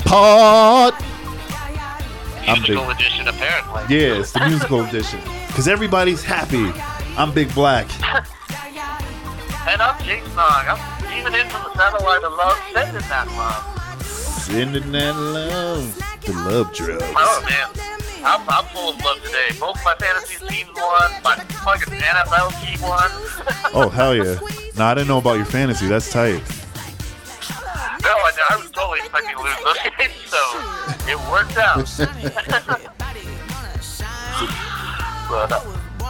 Sports Report. I'm big. Musical edition, apparently. Yeah, it's the musical edition. Because everybody's happy. I'm Big Black. And I'm Jake Song. I'm even into the satellite of love, sending that love. Sending that love. The love drugs. Oh, man. I'm, I'm full of love today. Both my fantasy teams won. My fucking NFL team won. Oh, hell yeah. No, I didn't know about your fantasy. That's tight. No, I, I was totally expecting to lose those games, so it worked out. but, uh,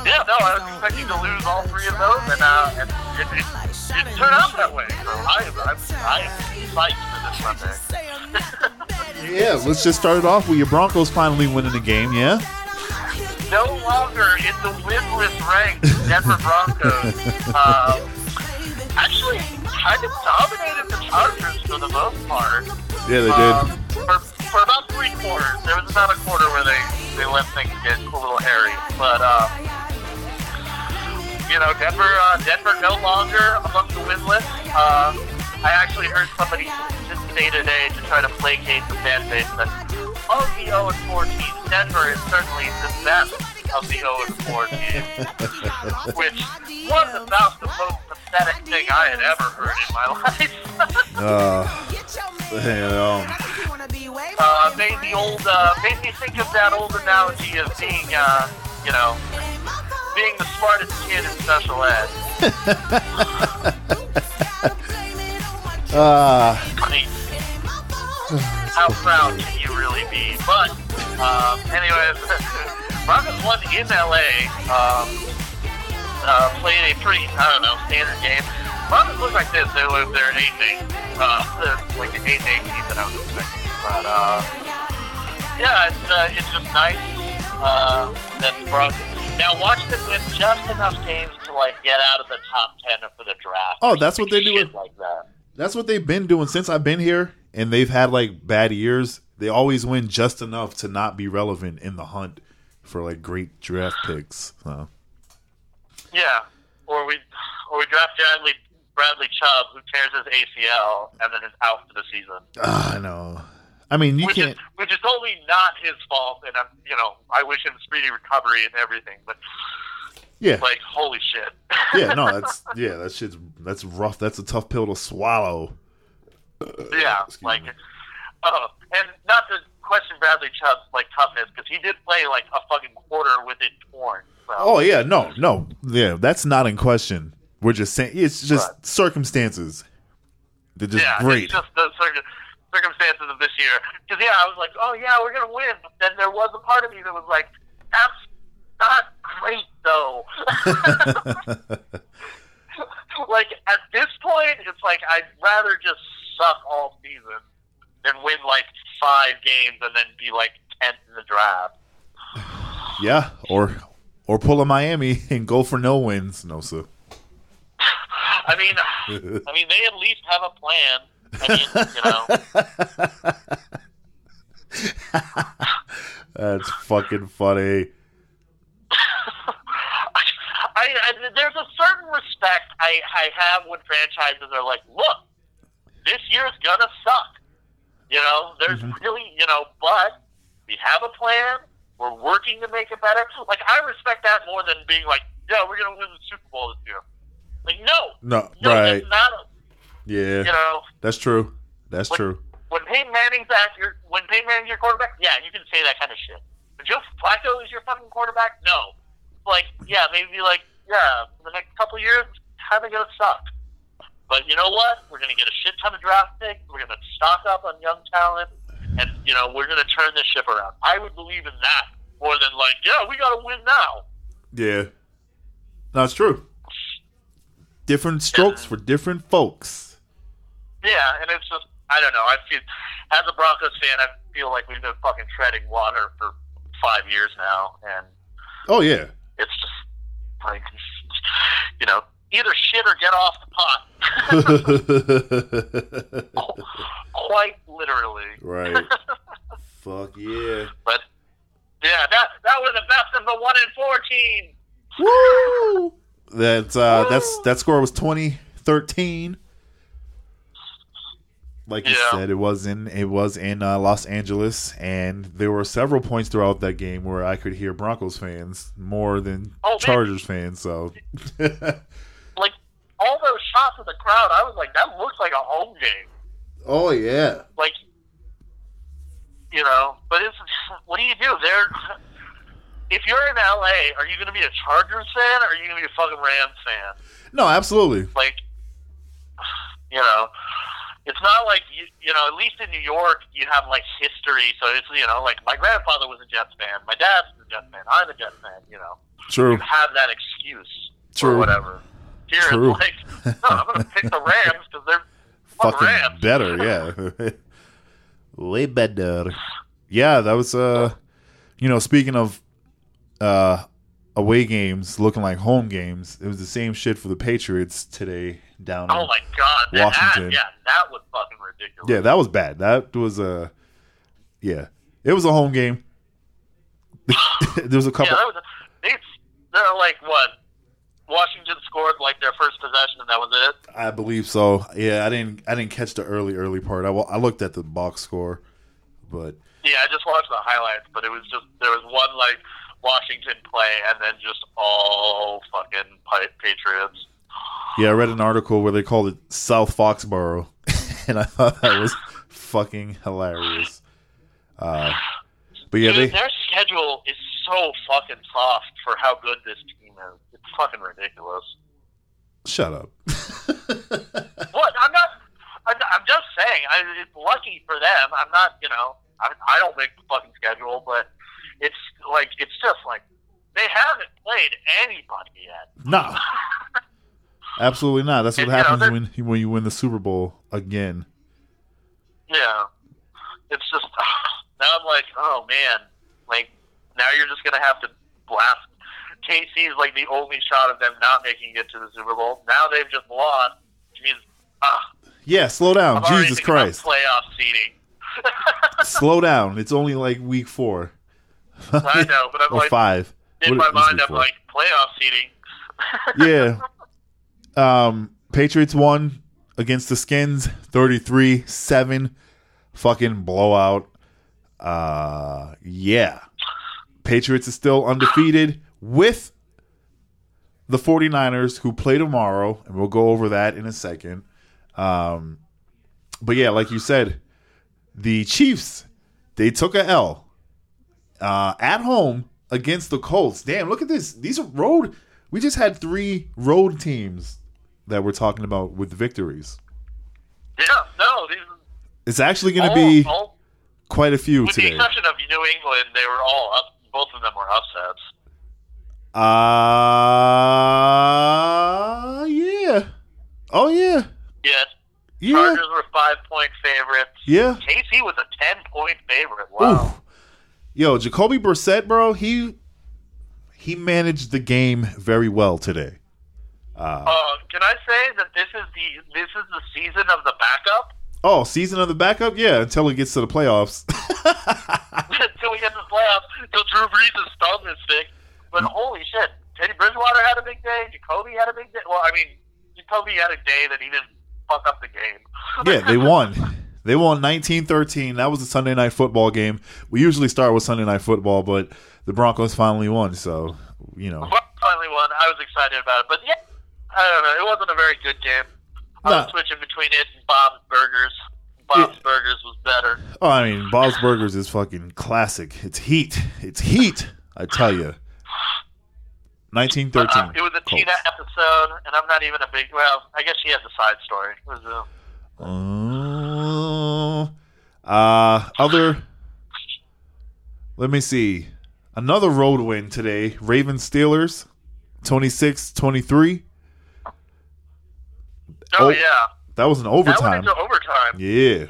yeah, no, I was expecting to lose all three of those, and, uh, and it, it, it turned out that way. So I am, I'm, I am psyched for this Sunday. Yeah, let's just start it off with your Broncos finally winning the game, yeah? no longer in the winless ranks, Denver Broncos. um, actually, kind of dominated the Chargers for the most part. Yeah, they Um, did. for, for about three quarters. There was about a quarter where they, they let things get a little hairy. But, uh, you know, Denver, uh, Denver no longer among the winless. Uh, I actually heard somebody just say today to try to placate the fan base that of the 0 and 4 teams, Denver is certainly the best of the 0 and 4 teams. which was about the most pathetic thing I had ever heard in my life. Uh, damn. uh, made the old, uh, made me think of that old analogy of being, uh, you know, being the smartest kid in special ed. Uh, I mean, how proud can you really be? But, um, anyways, Broncos won in LA. Um, uh, played a pretty, I don't know, standard game. Broncos look like this. They look, they're an 8 uh, like the 8 team that I was expecting. But, uh, yeah, it's, uh, it's just nice, uh, that the Broncos. Now, watch them win just enough games to, like, get out of the top 10 for the draft. Oh, that's what they do with- like that. that's what they've been doing since I've been here, and they've had like bad years. They always win just enough to not be relevant in the hunt for like great draft picks. So. Yeah, or we or we draft Bradley Bradley Chubb, who tears his ACL and then is out for the season, Ah, I know. I mean, you which can't. is which is totally not his fault. And I'm you know I wish him speedy recovery and everything, but Yeah, like holy shit. yeah, no, that's yeah, that shit's that's rough. That's a tough pill to swallow. yeah, Excuse like oh, and not to question Bradley Chubb's like toughness because he did play like a fucking quarter with it torn. So. Oh yeah, no, no, yeah, that's not in question. We're just saying it's just Right. circumstances. They're just yeah, great. it's just the circum- circumstances of this year. Because yeah, I was like, oh yeah, we're gonna win. But then there was a part of me that was like, that's not great though. like at this point, it's like I'd rather just suck all season than win like five games and then be like tenth in the draft. yeah, or or pull a Miami and go for no wins. No, sir. I mean, I mean, they at least have a plan. I mean, you know. That's fucking funny. I, I, there's a certain respect I, I have when franchises are like, look, this year's gonna suck. You know, there's mm-hmm. really, you know, but we have a plan. We're working to make it better. Like, I respect that more than being like, yeah, we're gonna win the Super Bowl this year. Like, no, No, no, right? A, Yeah, you know, that's true. That's What- true. when Peyton Manning's at your when Peyton Manning's your quarterback, yeah, you can say that kind of shit. But Joe Flacco is your fucking quarterback? No. Like, yeah, maybe like, yeah, for the next couple of years, kind of gonna suck. But you know what? We're going to get a shit ton of draft picks. We're going to stock up on young talent, and you know we're going to turn this ship around. I would believe in that more than like, yeah, we got to win now. Yeah. No, it's true. Different strokes for different folks. Yeah, and it's just I don't know. I feel as a Broncos fan, I feel like we've been fucking treading water for five years now, and Oh yeah. it's just like you know either shit or get off the pot. Quite literally. right. Fuck yeah. But yeah, that that was the best of the one in fourteen. Woo! That uh, that's that score was 2013. Like you Yeah. said, it was in it was in uh, Los Angeles, and there were several points throughout that game where I could hear Broncos fans more than Oh, man. Chargers fans. So, Like all those shots of the crowd, I was like, that looks like a home game. oh yeah, Like you know, but it's what do you do? They're if you're in LA, are you going to be a Chargers fan or are you going to be a fucking Rams fan? no, absolutely, like you know it's not like you, you know at least in new york you have like history so it's you know like my grandfather was a jets fan my dad's a jets fan i'm a jets fan you know true, you have that excuse True. or whatever here True. it's like no i'm gonna pick the rams because they're fucking rams better, yeah, way better. Yeah, that was uh, you know, speaking of uh, away games looking like home games, it was the same shit for the Patriots today down. oh my god that, Washington. yeah that was fucking ridiculous Yeah, that was bad. That was a yeah. It was a home game. there was a yeah couple. that was they, they're like what washington scored like their first possession and that was it I believe so. Yeah, I didn't. I didn't catch the early, early part. I, I looked at the box score, but Yeah, I just watched the highlights, but it was just there was one like Washington play, and then just all fucking Patriots. yeah, I read an article where they called it South Foxborough, and I thought that was fucking hilarious. Uh, but yeah, Dude, they their schedule is so fucking soft for how good this team is. It's fucking ridiculous. shut up. What? I'm not. I'm, I'm just saying. I, it's lucky for them. I'm not. You know. I, I don't make the fucking schedule, but it's like it's just like they haven't played anybody yet. nah, absolutely not. That's what And, you know, happens when when you win the Super Bowl again. Yeah. It's just now I'm like, oh man, like now you're just gonna have to blast. KC is like the only shot of them not making it to the Super Bowl. Now they've just lost, which means ah, Yeah, slow down, I'm Jesus Christ, playoff seeding. slow down. It's only like week four. I know, but I'm or like five. in What- my mind, I'm four? like playoff seeding. yeah. Um, Patriots won against the Skins 33 7. Fucking blowout. Uh, yeah. Patriots is still undefeated with the 49ers who play tomorrow, and we'll go over that in a second. Um, but yeah, like you said, the Chiefs, they took a L uh, at home against the Colts. Damn, look at this. These are road. We just had three road teams that we're talking about with victories. yeah, no, these It's actually going to be all, quite a few teams with the today. exception of New England, they were all up. Both of them were upsets. Uh, yeah. Oh, yeah. Yes, Yeah. Chargers were five point favorites. Yeah. KC was a ten point favorite. Wow. Oof. Yo, Jacoby Brissett, bro, he he managed the game very well today. Uh, can I say that this is the this is the season of the backup Oh, season of the backup? Yeah, until it gets to the playoffs. until we get to the playoffs? Until Drew Brees' thumb is fixed. But mm. holy shit, Teddy Bridgewater had a big day. Jacoby had a big day. Well, I mean, Jacoby had a day that he didn't fuck up the game. yeah, they won. They won 19-13. That was a Sunday night football game. We usually start with Sunday night football, but the Broncos finally won, so, you know. Finally won. I was excited about it, but yeah, I don't know. It wasn't a very good game. I was switching between it and Bob's Burgers. Bob's Burgers was better. Oh, I mean, Bob's Burgers is fucking classic. It's heat. It's heat, I tell you. Nineteen But, uh, it was a Tina episode, and I'm not even a big. Well, I guess she has a side story. It was a, Uh, uh, other. Let me see. Another road win today. Ravens Steelers, 26-23. oh, Oh, yeah, That was an that went overtime. into overtime. Yeah.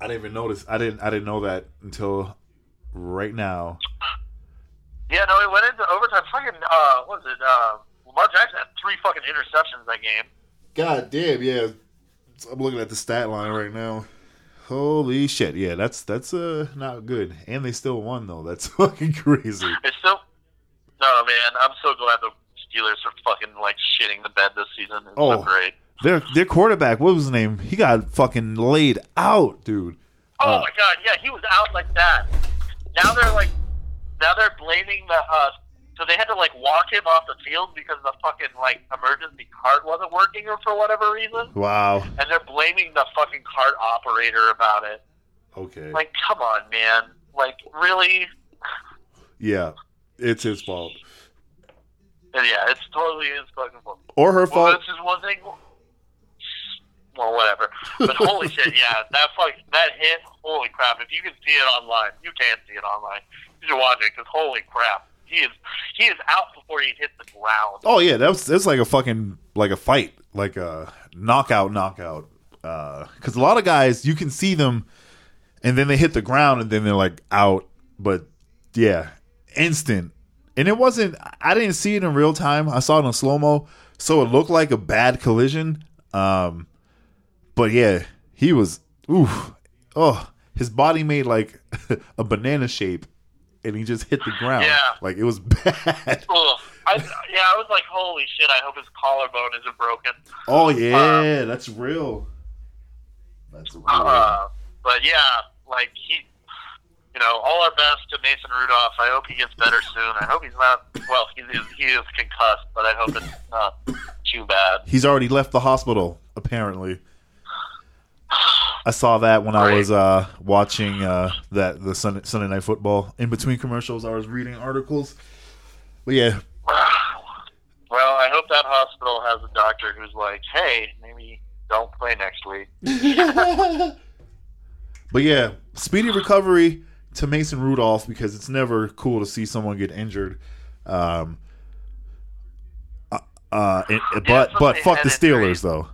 I didn't even notice. I didn't. I didn't know that until right now. Yeah, no, it went into overtime. Fucking, uh, what was it? Uh, Lamar Jackson had three fucking interceptions that game. God damn, yeah. I'm looking at the stat line right now. Holy shit, yeah, that's that's uh not good. And they still won though. That's fucking crazy. It's still, no man, I'm so glad the Steelers are fucking like shitting the bed this season. It's Oh. great. Their their quarterback, what was his name? He got fucking laid out, dude. Oh Uh, my god, yeah, he was out like that. Now they're like, now they're blaming the. uh So they had to like walk him off the field because the fucking like emergency cart wasn't working or for whatever reason, Wow. and they're blaming the fucking cart operator about it. Okay. Like, come on, man. Like, really? Yeah. It's his fault. And yeah, it's totally his fucking fault. Or her Well, fault. this is one thing. Well, whatever. But holy shit, yeah, that fuck, that hit. Holy crap! If you can see it online, you can see it online. You should watch it because holy crap, he is he is out before he hit the ground. Oh yeah, that was that's like a fucking like a fight, like a knockout, knockout. Because a lot of guys, you can see them, and then they hit the ground, and then they're like out. But yeah, instant. And it wasn't. I didn't see it in real time. I saw it in slow mo, so it looked like a bad collision. Um, but yeah, he was. Ooh, oh, his body made like a banana shape, and he just hit the ground. Yeah. like it was bad. Ugh. I, yeah, I was like, holy shit! I hope his collarbone isn't broken. Oh yeah, that's real. That's real. Uh, but yeah, like he, you know, all our best to Mason Rudolph. I hope he gets better soon. I hope he's not. Well, he is he is concussed, but I hope it's not too bad. He's already left the hospital. Apparently, I saw that when I was uh, watching uh, that the Sunday, Sunday Night Football. In between commercials, I was reading articles. But yeah, Well, I hope that hospital has a doctor who's like, hey, maybe don't play next week. but yeah, speedy recovery to Mason Rudolph because it's never cool to see someone get injured. Um, uh, uh, and- but but fuck the had injury. Steelers though.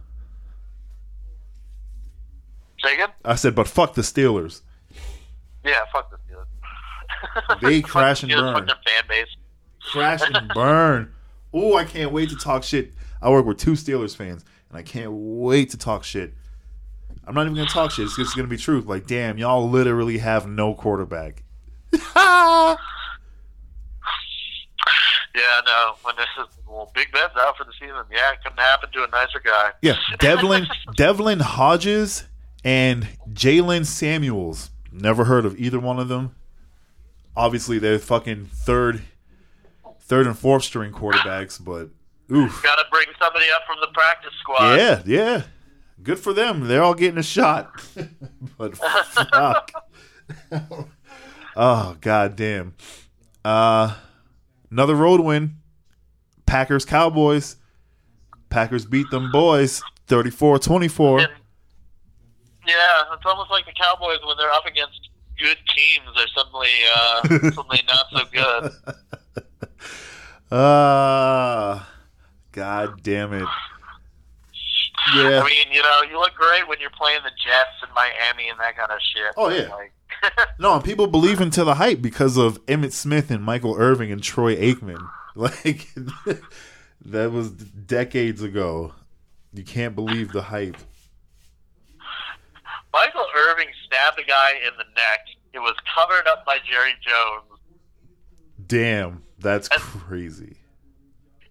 Say again? I said, but fuck the Steelers. Yeah, fuck the Steelers. They crash and Steelers, burn. Fuck their fan base. Crash and burn. Oh, I can't wait to talk shit. I work with two Steelers fans, and I can't wait to talk shit. I'm not even gonna talk shit. It's just gonna be truth. Like, damn, y'all literally have no quarterback. Yeah, no. When this is well, Big Ben's out for the season. Yeah, it couldn't happen to a nicer guy. Yeah, Devlin, Devlin Hodges and Jaylen Samuels. Never heard of either one of them. Obviously, they're fucking third, third and fourth string quarterbacks, but oof. Got to bring somebody up from the practice squad. Yeah, yeah. Good for them. They're all getting a shot. but fuck. oh, god damn. Uh another road win. Packers Cowboys. Packers beat them boys 34-24. Yeah, it's almost like the Cowboys when they're up against good teams. They're suddenly uh, suddenly not so good. Uh god damn it. Yeah. I mean, you know, you look great when you're playing the Jets and Miami and that kind of shit. Oh, yeah. Like, No, and people believe into the hype because of Emmitt Smith and Michael Irving and Troy Aikman. Like that was decades ago. You can't believe the hype. Michael Irving stabbed a guy in the neck. It was covered up by Jerry Jones. Damn, that's And- crazy.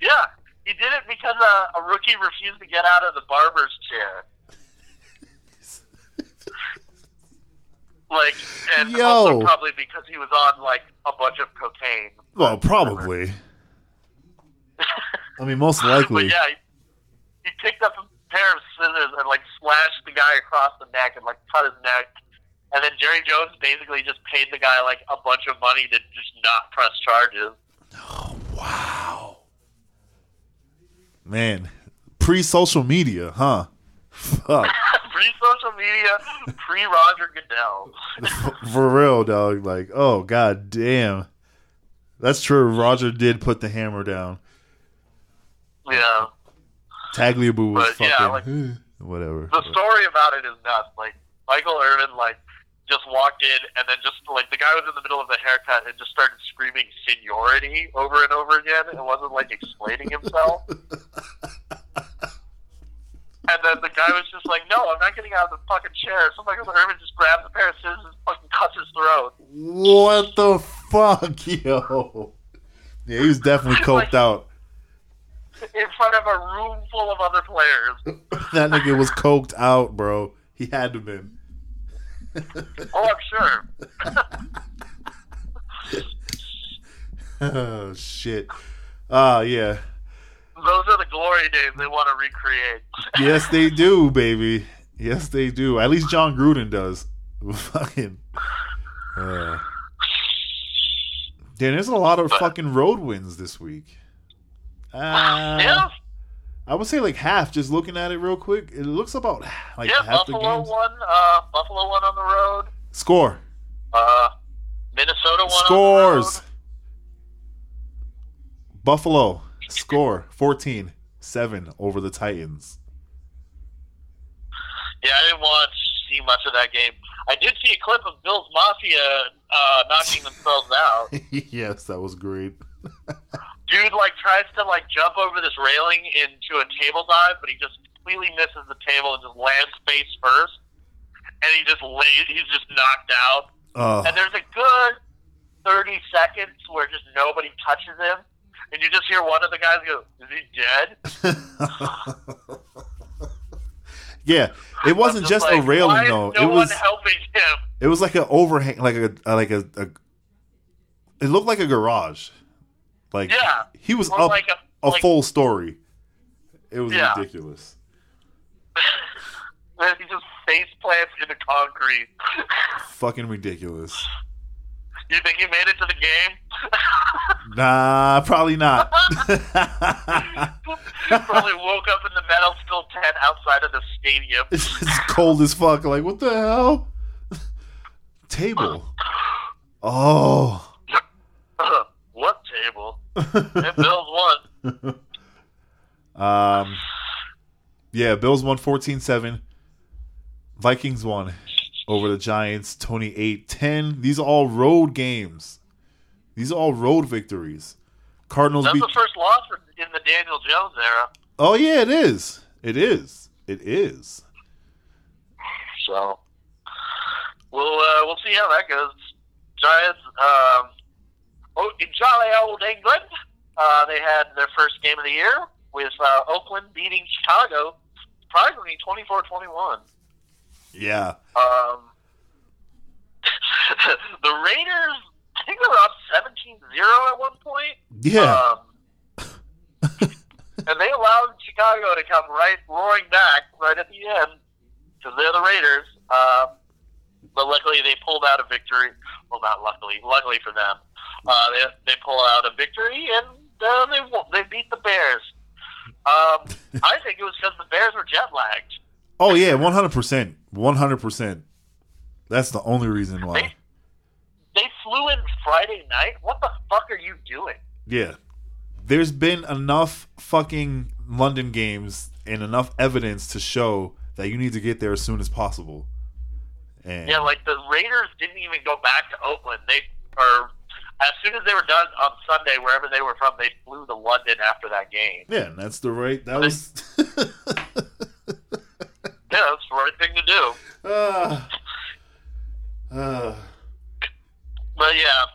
Yeah, he did it because uh, a rookie refused to get out of the barber's chair. Like, and Yo. also probably because he was on like a bunch of cocaine. Well, probably. I mean, most likely. But yeah, he, he picked up pair of scissors and like slashed the guy across the neck and like cut his neck. And then Jerry Jones basically just paid the guy like a bunch of money to just not press charges. Oh Wow. Man, pre social media, huh? Fuck. pre social media, pre Roger Goodell. For real, dog. Like, oh god damn. That's true. Roger did put the hammer down. Yeah. Tagliabue was But, yeah, fucking like- whatever. The story about it is nuts. Like Michael Irvin, like just walked in and then just like the guy was in the middle of the haircut and just started screaming seniority over and over again and wasn't like explaining himself. And then the guy was just like, "No, I'm not getting out of the fucking chair." So Michael Irvin just grabs a pair of scissors and fucking cuts his throat. What the fuck, yo? Yeah, he was definitely coked out. in front of a room full of other players. That nigga was coked out, bro. He had to been. Oh, I'm sure. oh shit. Ah, yeah. Those are the glory days they want to recreate. Yes, they do, baby. Yes, they do. At least Jon Gruden does. Fucking. Uh. Damn, there's a lot of fucking road wins this week. Uh, yeah, I would say like half. Just looking at it real quick, it looks about like yeah. half the Buffalo games. won. Uh, Buffalo won on the road. Score. Uh, Minnesota won. Scores. On the. Buffalo score 14 7 over the Titans. Yeah, I didn't watch see much of that game. I did see a clip of Bills Mafia uh, knocking themselves out. yes, that was great. Dude, like tries to like jump over this railing into a table dive, but he just completely misses the table and just lands face first. And he just lays. He's just knocked out. Uh, And there's a good 30 seconds where just nobody touches him. And you just hear one of the guys go, Is he dead? yeah, it wasn't I'm just, like, a railing though. No it was one helping him. it was like an overhang, like a like a, a. It looked like a garage. Like Yeah. he was Or up like a, a- like- full story. It was Yeah. ridiculous. He just face plants into concrete. Fucking ridiculous. you think he made it to the game? Nah, probably not. Probably woke up in the metal still tent outside of the stadium. It's it's cold as fuck. Like, what the hell? Table. Oh. what table? Bills won. Um. Yeah, Bills won 14-7. Vikings won over the Giants 28-10. These are all road games. These are all road victories. Cardinals That's beat the first loss in the Daniel Jones era. Oh yeah, it is. It is. It is. So we'll uh, we'll see how that goes. Giants, um, in jolly old England, uh, they had their first game of the year with uh, Oakland beating Chicago, surprisingly 24-21. Yeah. Um, the Raiders, I think they were up 17-0 at one point. Yeah. Um, and they allowed Chicago to come right roaring back right at the end because they're the Raiders. Um, but luckily, they pulled out a victory. Well, not luckily. Luckily for them, uh, they they pull out a victory and uh, they they beat the Bears. Um, I think it was because the Bears were jet lagged. oh yeah, 100%. 100%. That's the only reason why. They they flew in Friday night. What the fuck are you doing? Yeah. There's been enough fucking London games and enough evidence to show that you need to get there as soon as possible. And Yeah, like the Raiders didn't even go back to Oakland. They or as soon as they were done on Sunday, wherever they were from, they flew to London after that game. yeah, that's the right. That was. Yeah, that's the right thing to do. Ah. Ah. But yeah,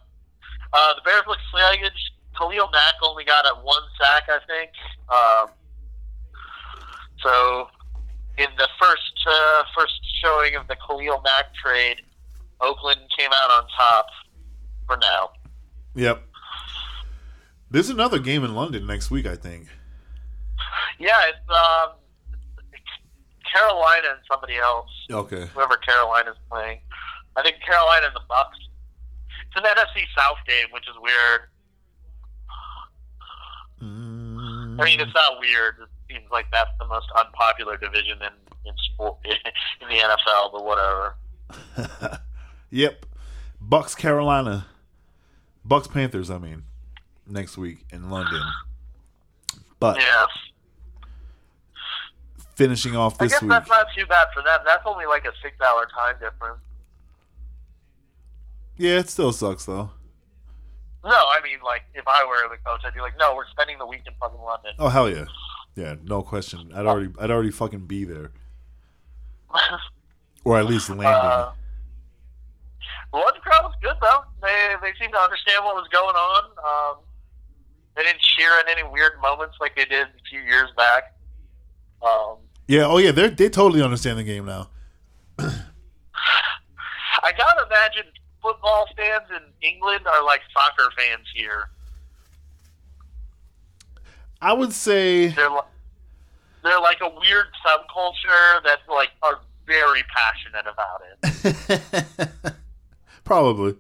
uh, the Bears look sluggish. Khalil Mack only got a one sack, I think. Um, so in the first uh, first showing of the Khalil Mack trade, Oakland came out on top for now. Yep. There's another game in London next week, I think. Yeah, it's um, Carolina and somebody else. Okay. Whoever Carolina's playing. I think Carolina and the Bucs. It's an NFC South game, which is weird. I mean, it's not weird. Seems like that's the most unpopular division in in sport in the NFL, but whatever. Yep. Bucs Carolina. Bucs Panthers, I mean, next week in London. But Yeah, finishing off I this guess week. that's not too bad for them. That's only like a six-hour time difference. Yeah, it still sucks though. No, I mean, like if I were the coach, I'd be like, no, we're spending the week in fucking London. Oh hell yeah. Yeah, no question. I'd already I'd already fucking be there. Or at least landing. Uh, the London crowd was good though. They they seemed to understand what was going on. Um, they didn't cheer at any weird moments like they did a few years back. Um, yeah, oh yeah, they they totally understand the game now. I gotta imagine football fans in England are like soccer fans here. I would say They're li- they're like a weird subculture that like are very passionate about it. probably.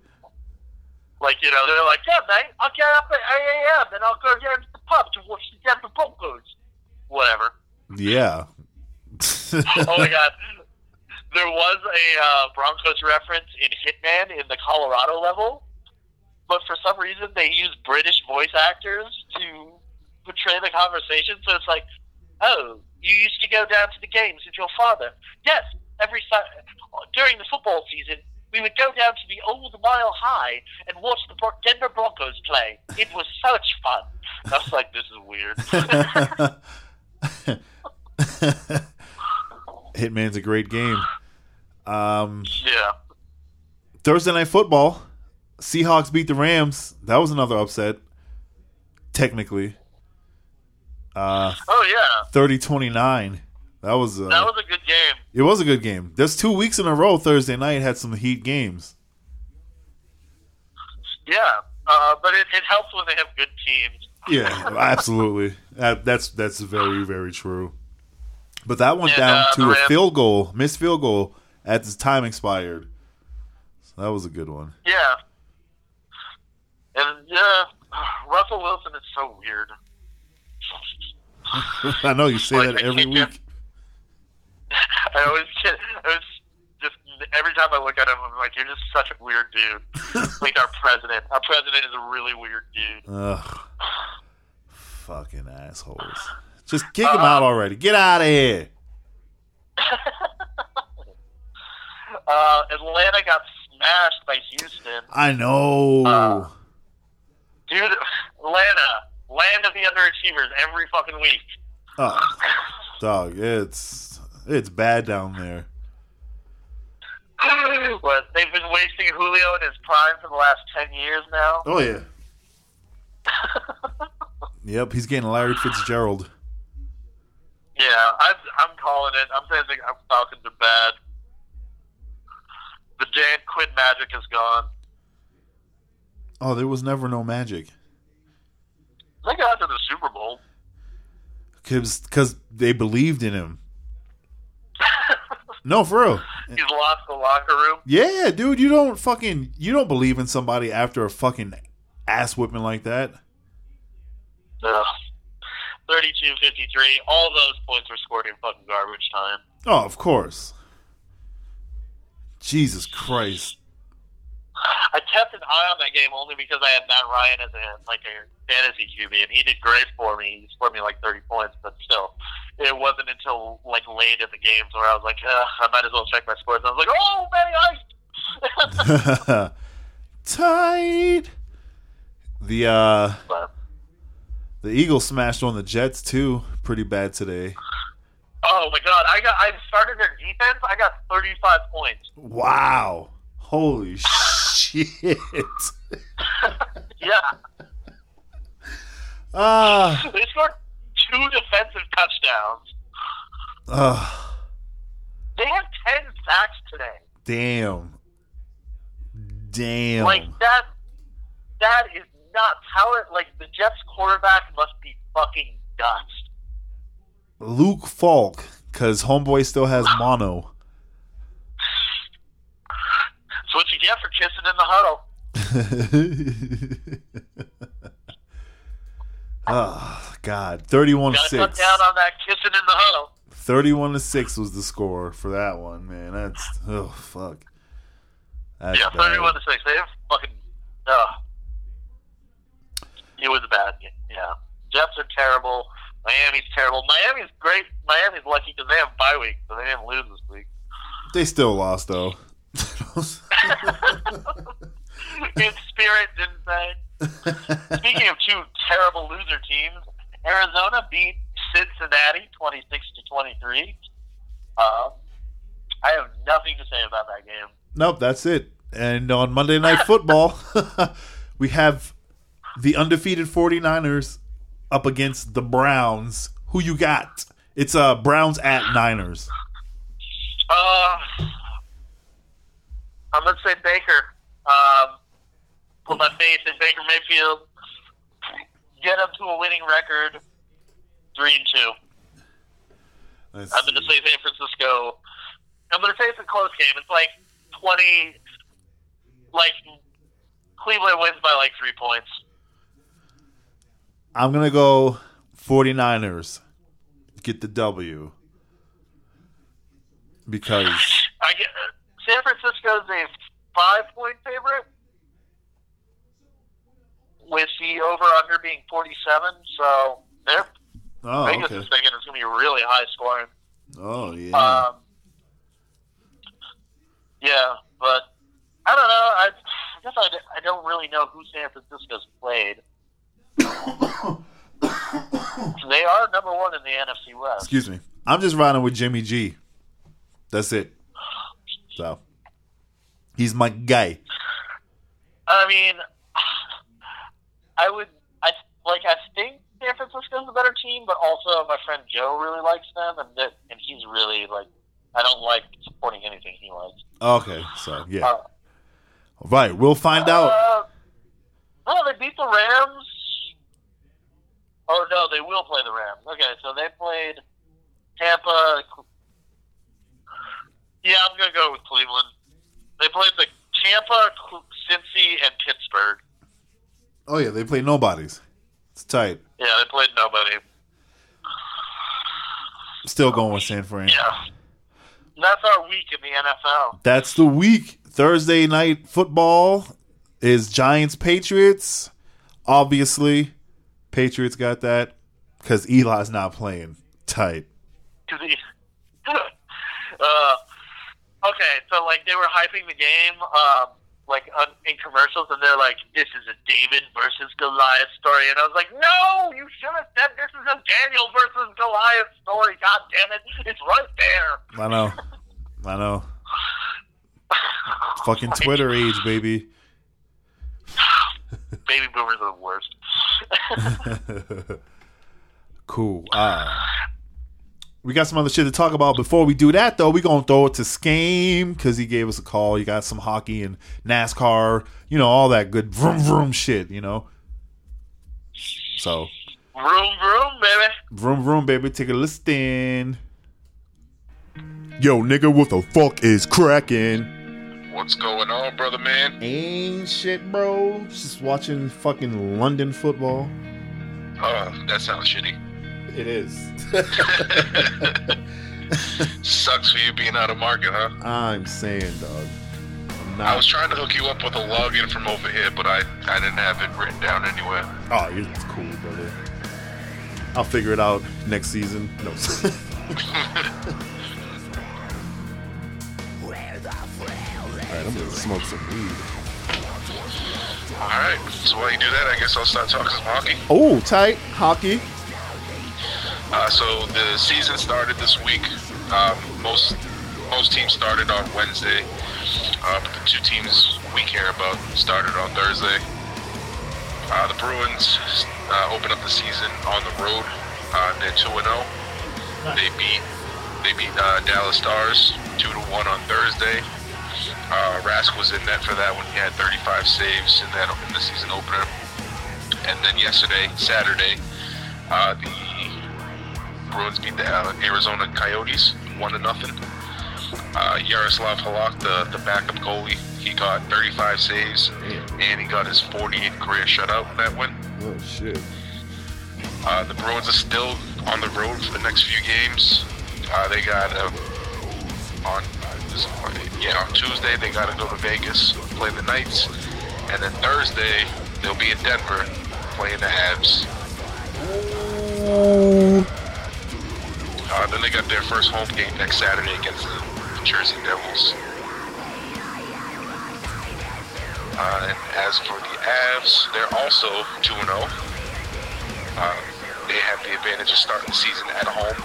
Like you know, they're like, yeah, mate, I'll get up at eight a.m. and I'll go down to the pub to watch the Denver Broncos. Whatever. Yeah. oh my god. There was a uh, Broncos reference in Hitman in the Colorado level, but for some reason they used British voice actors to portray the conversation. So it's like, oh, you used to go down to the games with your father. Yes, every during the football season, we would go down to the old Mile High and watch the Denver Broncos play. It was such fun. I was like, this is weird. Hitman's a great game. Um, yeah. Thursday night football. Seahawks beat the Rams. That was another upset. Technically. Uh Oh yeah. 30-29. That was uh, That was a good game. it was a good game. There's two weeks in a row Thursday night had some heat games. Yeah, uh, but it, it helps when they have good teams. Yeah, absolutely. That, that's that's very very true. But that went And, down uh, to a field goal, missed field goal at the time expired. So that was a good one. Yeah, and yeah, Russell Wilson is so weird. I know you say Like, that every week. I always get, I was just every time I look at him, I'm like, you're just such a weird dude. like our president. Our president is a really weird dude. Ugh. Fucking assholes. Just kick him out already. Get out of here. Uh, Atlanta got smashed by Houston. I know. Uh, Dude, Atlanta, land of the underachievers every fucking week. oh, dog, it's it's bad down there. What they've been wasting Julio in his prime for the last ten years now. Oh yeah. yep, he's getting Larry Fitzgerald. Yeah, I'm, I'm calling it. I'm saying the Falcons are bad. The Dan Quinn magic is gone. Oh, there was never no magic. They got to the Super Bowl. Cause, cause they believed in him. No, for real. He's lost the locker room. Yeah, dude, you don't fucking you don't believe in somebody after a fucking ass whipping like that. Ugh. 32-53. All those points were scored in fucking garbage time. Oh, of course. Jesus Christ. I kept an eye on that game only because I had Matt Ryan as a like a fantasy QB, and he did great for me. He scored me like thirty points, but still, it wasn't until like late in the games where I was like, I might as well check my scores. And I was like, oh, Matty Ice. Tight. The uh but, the Eagles smashed on the Jets too. Pretty bad today. oh my god, I got I started their defense. I got thirty five points. Wow. Holy shit. Yeah, Ah. they scored two defensive touchdowns. uh, They had ten sacks today. damn. Damn. Like that. That is nuts. How it like the Jets quarterback must be fucking dust. Luke Falk, because Homeboy still has mono. That's what you get for kissing in the huddle. Ah, God, thirty-one six. down on that kissing in the huddle. 31 to 6 was the score for that one, man. That's oh fuck. That's yeah, bad. 31 to 6. They have fucking. Uh, it was a bad. game. Yeah. Jets are terrible. Miami's terrible. Miami's great. Miami's lucky because they have bye week, so they didn't lose this week. They still lost though. In spirit, didn't they? Speaking of two terrible loser teams, Arizona beat Cincinnati 26 to 23. Uh, I have nothing to say about that game. nope, that's it. And on Monday Night Football, we have the undefeated 49ers up against the Browns. Who you got? It's uh Browns at Niners. Uh, I'm gonna say Baker. Um, put my faith in Baker Mayfield. Get him to a winning record, three and two. Let's I'm gonna see. say San Francisco. I'm gonna say it's a close game. It's like twenty. Like Cleveland wins by like three points. I'm going to go 49ers. Get the W. Because I get San Francisco's a five point favorite with the over under being 47. So they're oh Vegas okay. is thinking it's going to be really high scoring. Oh yeah. Um, yeah, but I don't know. I, I guess I, I don't really know who San Francisco's played. they are number one in the NFC West. Excuse me. I'm just riding with Jimmy G. That's it. So he's my guy. I mean, I would, I like, I think San Francisco's a better team, but also my friend Joe really likes them, and that, and he's really like, I don't like supporting anything he likes. Okay, so yeah. Uh, Right, we'll find out. Uh, no, they beat the Rams. Oh no, they will play the Rams. Okay, so they played Tampa. Yeah, I'm gonna go with Cleveland. They played the Tampa, Cincy, and Pittsburgh. Oh yeah, they play nobodies. It's tight. Yeah, they played nobody. Still going with San Fran. Yeah, that's our week in the NFL. That's the week. Thursday night football is Giants Patriots. Obviously, Patriots got that because Eli's not playing. Tight. Uh, okay, so like they were hyping the game, um, like on, in commercials, and they're like, "This is a David versus Goliath story," and I was like, "No, you should have said this is a Daniel versus Goliath story." God damn it, it's right there. I know. I know. Fucking Twitter age, baby. Baby boomers are the worst. Cool. Uh, we got some other shit to talk about. Before we do that, though, we gonna throw it to Skame because he gave us a call. You got some hockey and NASCAR, you know, all that good vroom vroom shit, you know. So vroom vroom, baby. vroom vroom, baby, take a listen. Yo, nigga, what the fuck is cracking? What's going on, brother man? Ain't shit, bro. Just watching fucking London football. Uh, that sounds shitty. It is. Sucks for you being out of market, huh? I'm saying, dog. I'm not. I was trying to hook you up with a login from over here, but I, I didn't have it written down anywhere. Oh, it's cool, brother. I'll figure it out next season. No. Alright, I'm gonna smoke some weed. Alright, so while you do that, I guess I'll start talking some hockey. Oh, tight hockey. Uh, so the season started this week. Um, most most teams started on Wednesday, uh, but the two teams we care about started on Thursday. Uh, the Bruins uh, opened up the season on the road. Uh, they're two and zero. They beat they beat uh, Dallas Stars two to one on Thursday. Uh, Rask was in net for that when he had 35 saves in that in the season opener. And then yesterday, Saturday, uh, the Bruins beat the Arizona Coyotes one to nothing. Uh, Jaroslav Halak, the, the backup goalie, he got 35 saves and he got his 48th career shutout in that win. Oh shit. Uh, the Bruins are still on the road for the next few games. Uh, they got uh, on uh, Monday? yeah on Tuesday they got to go to Vegas play the Knights, and then Thursday they'll be in Denver playing the Avs. Uh, then they got their first home game next Saturday against the Jersey Devils. Uh, and as for the Avs, they're also 2 0. Uh, they have the advantage of starting the season at home.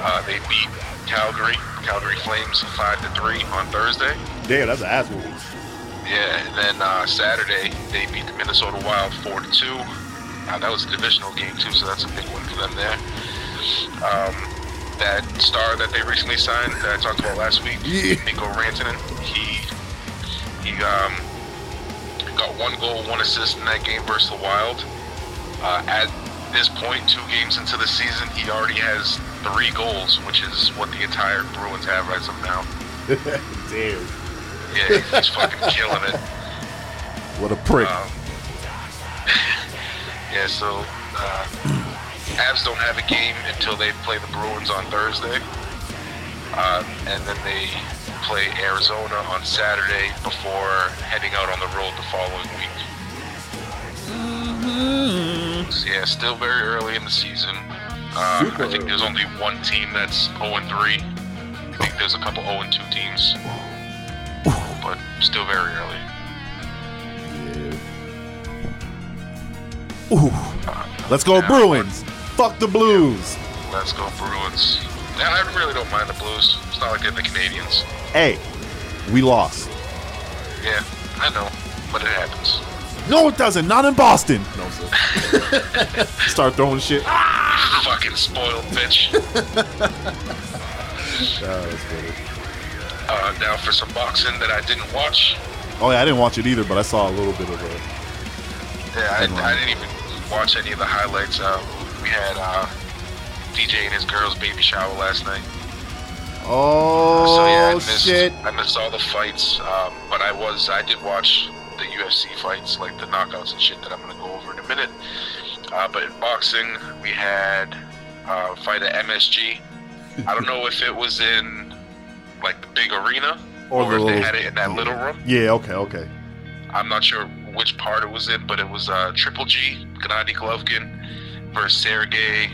Uh, they beat Calgary, Calgary Flames 5 to 3 on Thursday. Damn, that's an ass whooping. Yeah, and then uh, Saturday they beat the Minnesota Wild 4 to 2. Uh, that was a divisional game too, so that's a big win for them there. Um, that star that they recently signed that I talked about last week, Yeah. Mikko Rantanen, he he um, got one goal, one assist in that game versus the Wild. Uh, at this point, two games into the season, he already has three goals, which is what the entire Bruins have as of now. Damn. Yeah, he's fucking killing it. What a prick. Um, yeah, so uh, Avs don't have a game until they play the Bruins on Thursday, uh, and then they play Arizona on Saturday before heading out on the road the following week. So, yeah, still very early in the season. Uh, I think there's only one team that's 0 and 3. I think there's a couple 0 and 2 teams, but still very early. Ooh. Let's go Yeah. Bruins. Fuck the Blues. Let's go Bruins. And I really don't mind the Blues. It's not like they're the Canadians. Hey, we lost. Yeah, I know, but it happens. No, it doesn't. Not in Boston. No, sir. Start throwing shit. Ah, Fucking spoiled bitch. that's funny. Uh, now for some boxing that I didn't watch. Oh yeah, I didn't watch it either, but I saw a little bit of it. Yeah, I, I didn't even watch any of the highlights. Uh, we had uh, DJ and his girl's baby shower last night. Oh so yeah, I missed, shit! I missed all the fights. Um, but I was, I did watch the UFC fights, like the knockouts and shit that I'm gonna go over in a minute. Uh, but in boxing, we had uh, fight at MSG. I don't know if it was in like the big arena Or or, the if they had it in that little room. Yeah, okay, okay. I'm not sure which part it was in, but it was uh, Triple G, Gennady Golovkin versus Sergey.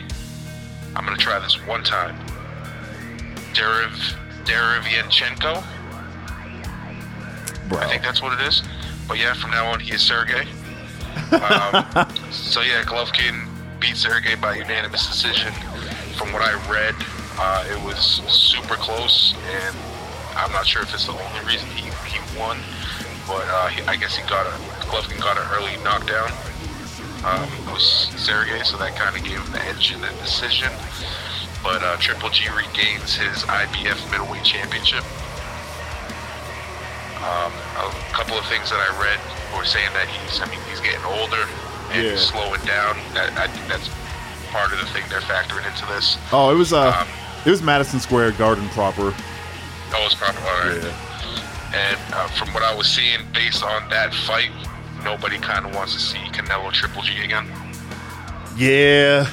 I'm gonna try this one time. Derev Derevyanchenko. Bro. I think that's what it is. But yeah, from now on, he is Sergey. Um, so yeah, Golovkin beat Sergey by unanimous decision. From what I read, uh, it was super close, and I'm not sure if it's the only reason he, he won, but uh, he, I guess he got a Golovkin got an early knockdown. Um, was Sergey, so that kind of gave him the edge in the decision. But uh, Triple G regains his IBF middleweight championship. Um, a couple of things that I read were saying that he's, I mean, he's getting older and Yeah. slowing down. That I think that's part of the thing they're factoring into this. Oh, it was uh, Um, it was Madison Square Garden proper. Oh, it's probably all right. Yeah. And uh, from what I was seeing, based on that fight, nobody kind of wants to see Canelo Triple G again. Yeah.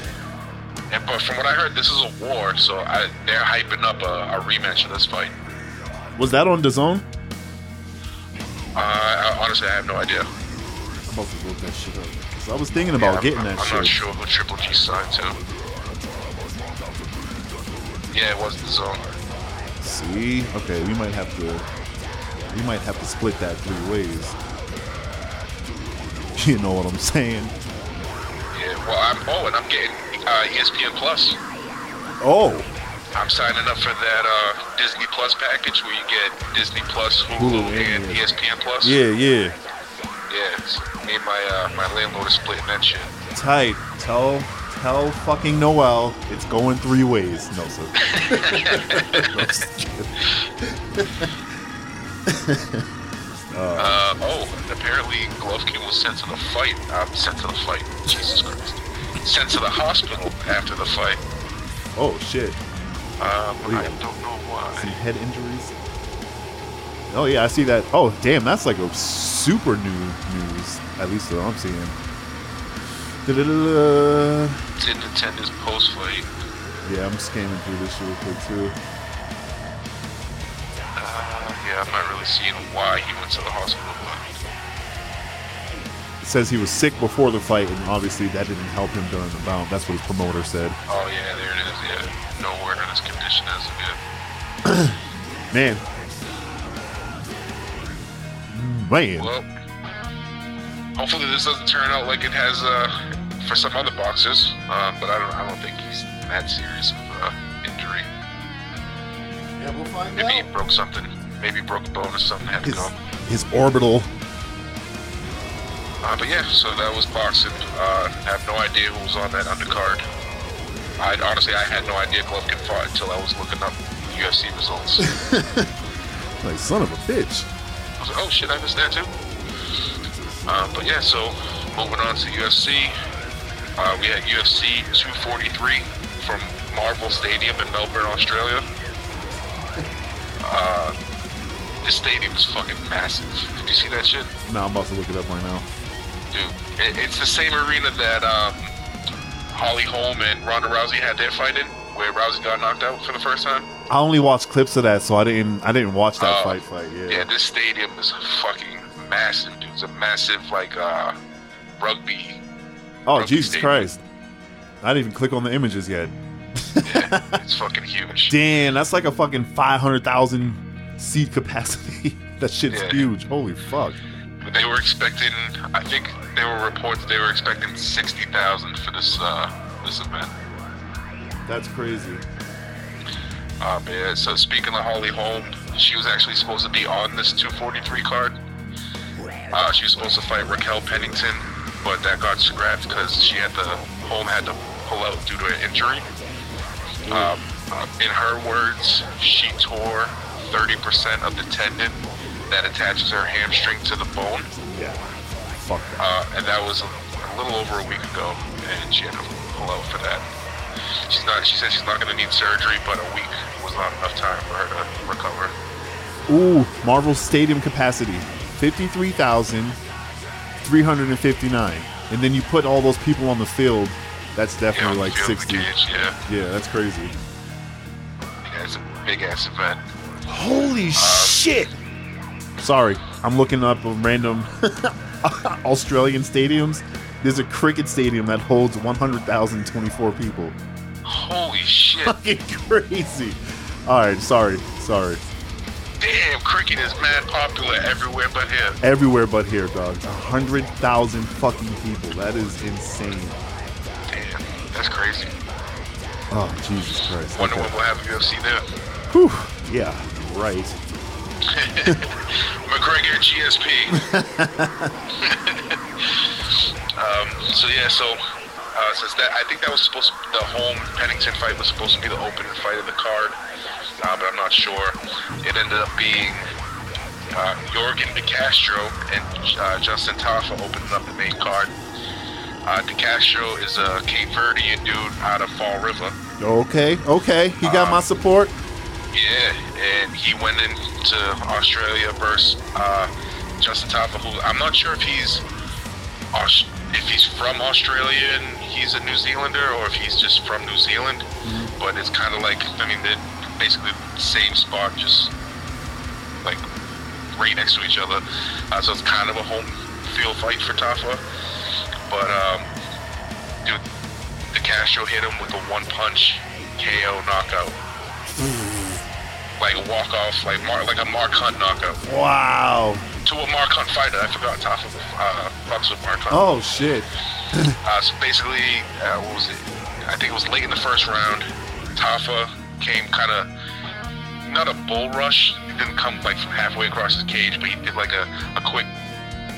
And but from what I heard, this is a war, so I, they're hyping up a, a rematch of this fight. Was that on the zone? Uh, I, honestly, I have no idea. I'm about to look that shit up. 'Cause I was thinking about Yeah, getting I'm, that I'm shit. not sure who Triple G signed to. Yeah, it was the zone. See, okay, we might have to, we might have to split that three ways. You know what I'm saying? Yeah, well, I'm. Oh, and I'm getting uh, ESPN Plus. Oh, I'm signing up for that uh, Disney Plus package where you get Disney Plus, Hulu, Hulu and and ESPN. Plus. yeah, yeah. Yeah, it's- me and my uh, my landlord are splitting that shit. Tight. Tell, tell fucking Noel it's going three ways. No, sir. No. Uh, oh, apparently Golovkin was sent to the fight. Uh, sent to the fight. Jesus Christ. Sent to the hospital after the fight. oh shit. Um, I don't know why. Some head injuries. Oh yeah, I see that. Oh damn, that's like a super new news. At least what I'm seeing. Da-da-da-da. Didn't attend his post fight. Yeah, I'm scanning through this shit real quick too. Uh, yeah, I'm not really seeing why he went to the hospital. But It says he was sick before the fight, and obviously that didn't help him during the bout. That's what his promoter said. oh yeah, there it is. Yeah, no word on his condition as of yet. Man. Man. Well, hopefully this doesn't turn out like it has uh, for some other boxers. Um, but I don't, I don't think he's that serious of uh, injury. Yeah, we'll find Maybe he broke something. Maybe he broke a bone or something. Had to His, go. his orbital. Uh, but yeah, so that was boxing. Uh, I have no idea who was on that undercard. I honestly, I had no idea Golovkin fought until I was looking up UFC results. Like, son of a bitch. I was like, oh shit, I missed that too. Uh, but yeah, so moving on to UFC. Uh, we had UFC 243 from Marvel Stadium in Melbourne, Australia. Uh, this stadium is fucking massive. Did you see that shit? Now I'm about to look it up right now. It, it's the same arena that um, Holly Holm and Ronda Rousey had their fight in, where Rousey got knocked out for the first time. I only watched clips of that, so I didn't. I didn't watch that Oh, fight. Fight. Yeah. Yeah, this stadium is fucking massive, dude. It's a massive, like, uh, rugby. oh rugby Jesus stadium. Christ! I didn't even click on the images yet. Yeah, it's fucking huge. Damn, that's like a fucking five hundred thousand seat capacity. that shit's Yeah. huge. Holy fuck! But they were expecting, I think there were reports they were expecting 60,000 for this, uh, this event. That's crazy. Uh, but yeah, so speaking of Holly Holm, she was actually supposed to be on this 243 card. Uh, she was supposed to fight Raquel Pennington, but that got scrapped because she had to, Holm had to pull out due to an injury. Um, in her words, she tore 30% of the tendon that attaches her hamstring to the bone. Yeah. Fuck that. Uh, and that was a, a little over a week ago, and she had to pull out for that. She's not. She said she's not going to need surgery, but a week was not enough time for her to recover. Ooh, Marvel Stadium capacity fifty-three thousand three hundred and fifty-nine, and then you put all those people on the field. That's Yeah, definitely like field sixty. cage, yeah, Yeah, that's crazy. yeah, it's a big ass event. Holy shit! Sorry, I'm looking up a random Australian stadiums. There's a cricket stadium that holds 100,024 people. Holy shit! Fucking crazy. All right, sorry, sorry. Damn, cricket is mad popular everywhere but here. Everywhere but here, dogs. 100,000 fucking people. That is insane. Damn, that's crazy. Oh, Jesus Christ. Wonder Okay. when we'll have UFC there. Whew. Yeah, right. McGregor GSP. um, so yeah, so uh, since that, I think that was supposed to, the Holm Pennington fight was supposed to be the opening fight of the card, uh, but I'm not sure. It ended up being uh, Yorgan De Castro and uh, Justin Tafa opening up the main card. Uh, De Castro is a Cape Verdean dude out of Fall River. Okay, okay. He got my support. Yeah, and he went into Australia versus uh, Justin Tafa, who I'm not sure if he's if he's from Australia and he's a New Zealander, or if he's just from New Zealand. But it's kind of like I mean, they're basically the same spot, just like right next to each other. Uh, so it's kind of a home field fight for Tafa. But um, dude, De Castro hit him with a one punch KO knockout like a walk off, like Mark, like a Mark Hunt knockout Wow. to a Mark Hunt fighter. I forgot Tafa uh, fucks with Mark Hunt. Oh, shit. Uh, so basically, uh, what was it? I think it was late in the first round. Tafa came kind of not a bull rush. He didn't come like from halfway across his cage, but he did like a, a quick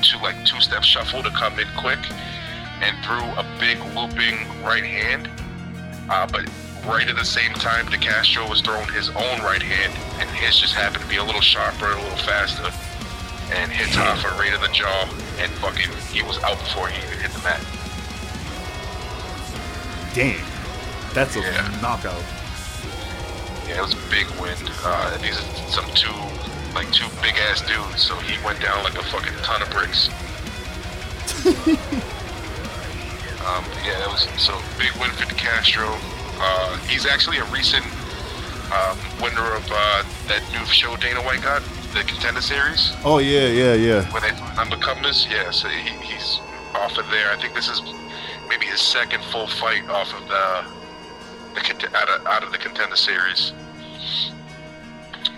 two like two step shuffle to come in quick and threw a big looping right hand. Uh, but right at the same time, De Castro was throwing his own right hand, and his just happened to be a little sharper, a little faster, and hit Tafa right in the jaw, and fucking he was out before he even hit the mat. Damn. That's a Yeah. knockout. Yeah, it was a big win. Uh, these are some two, like two big ass dudes, so he went down like a fucking ton of bricks. Um, yeah, that was so big win for De Castro. Uh, he's actually a recent um, winner of uh, that new show Dana White got, the Contender Series, Oh yeah, yeah, yeah. where they unbecomers. Yeah, so he, he's off of there. I think this is maybe his second full fight off of the, the out of out of the Contender Series.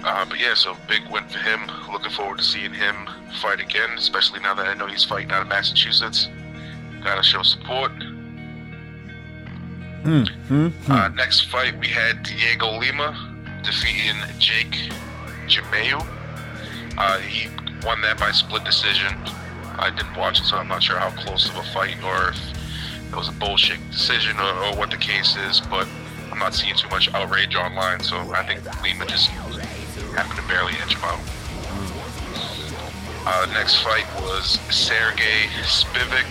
Uh, but yeah, so big win for him. Looking forward to seeing him fight again, especially now that I know he's fighting out of Massachusetts. Gotta show support. Uh, next fight, we had Dhiego Lima defeating Jake Jumeau. Uh, he won that by split decision. I didn't watch it, so I'm not sure how close of a fight or if it was a bullshit decision or, or what the case is, but I'm not seeing too much outrage online, so I think Lima just happened to barely inch him out. Uh, next fight was Sergey Spivak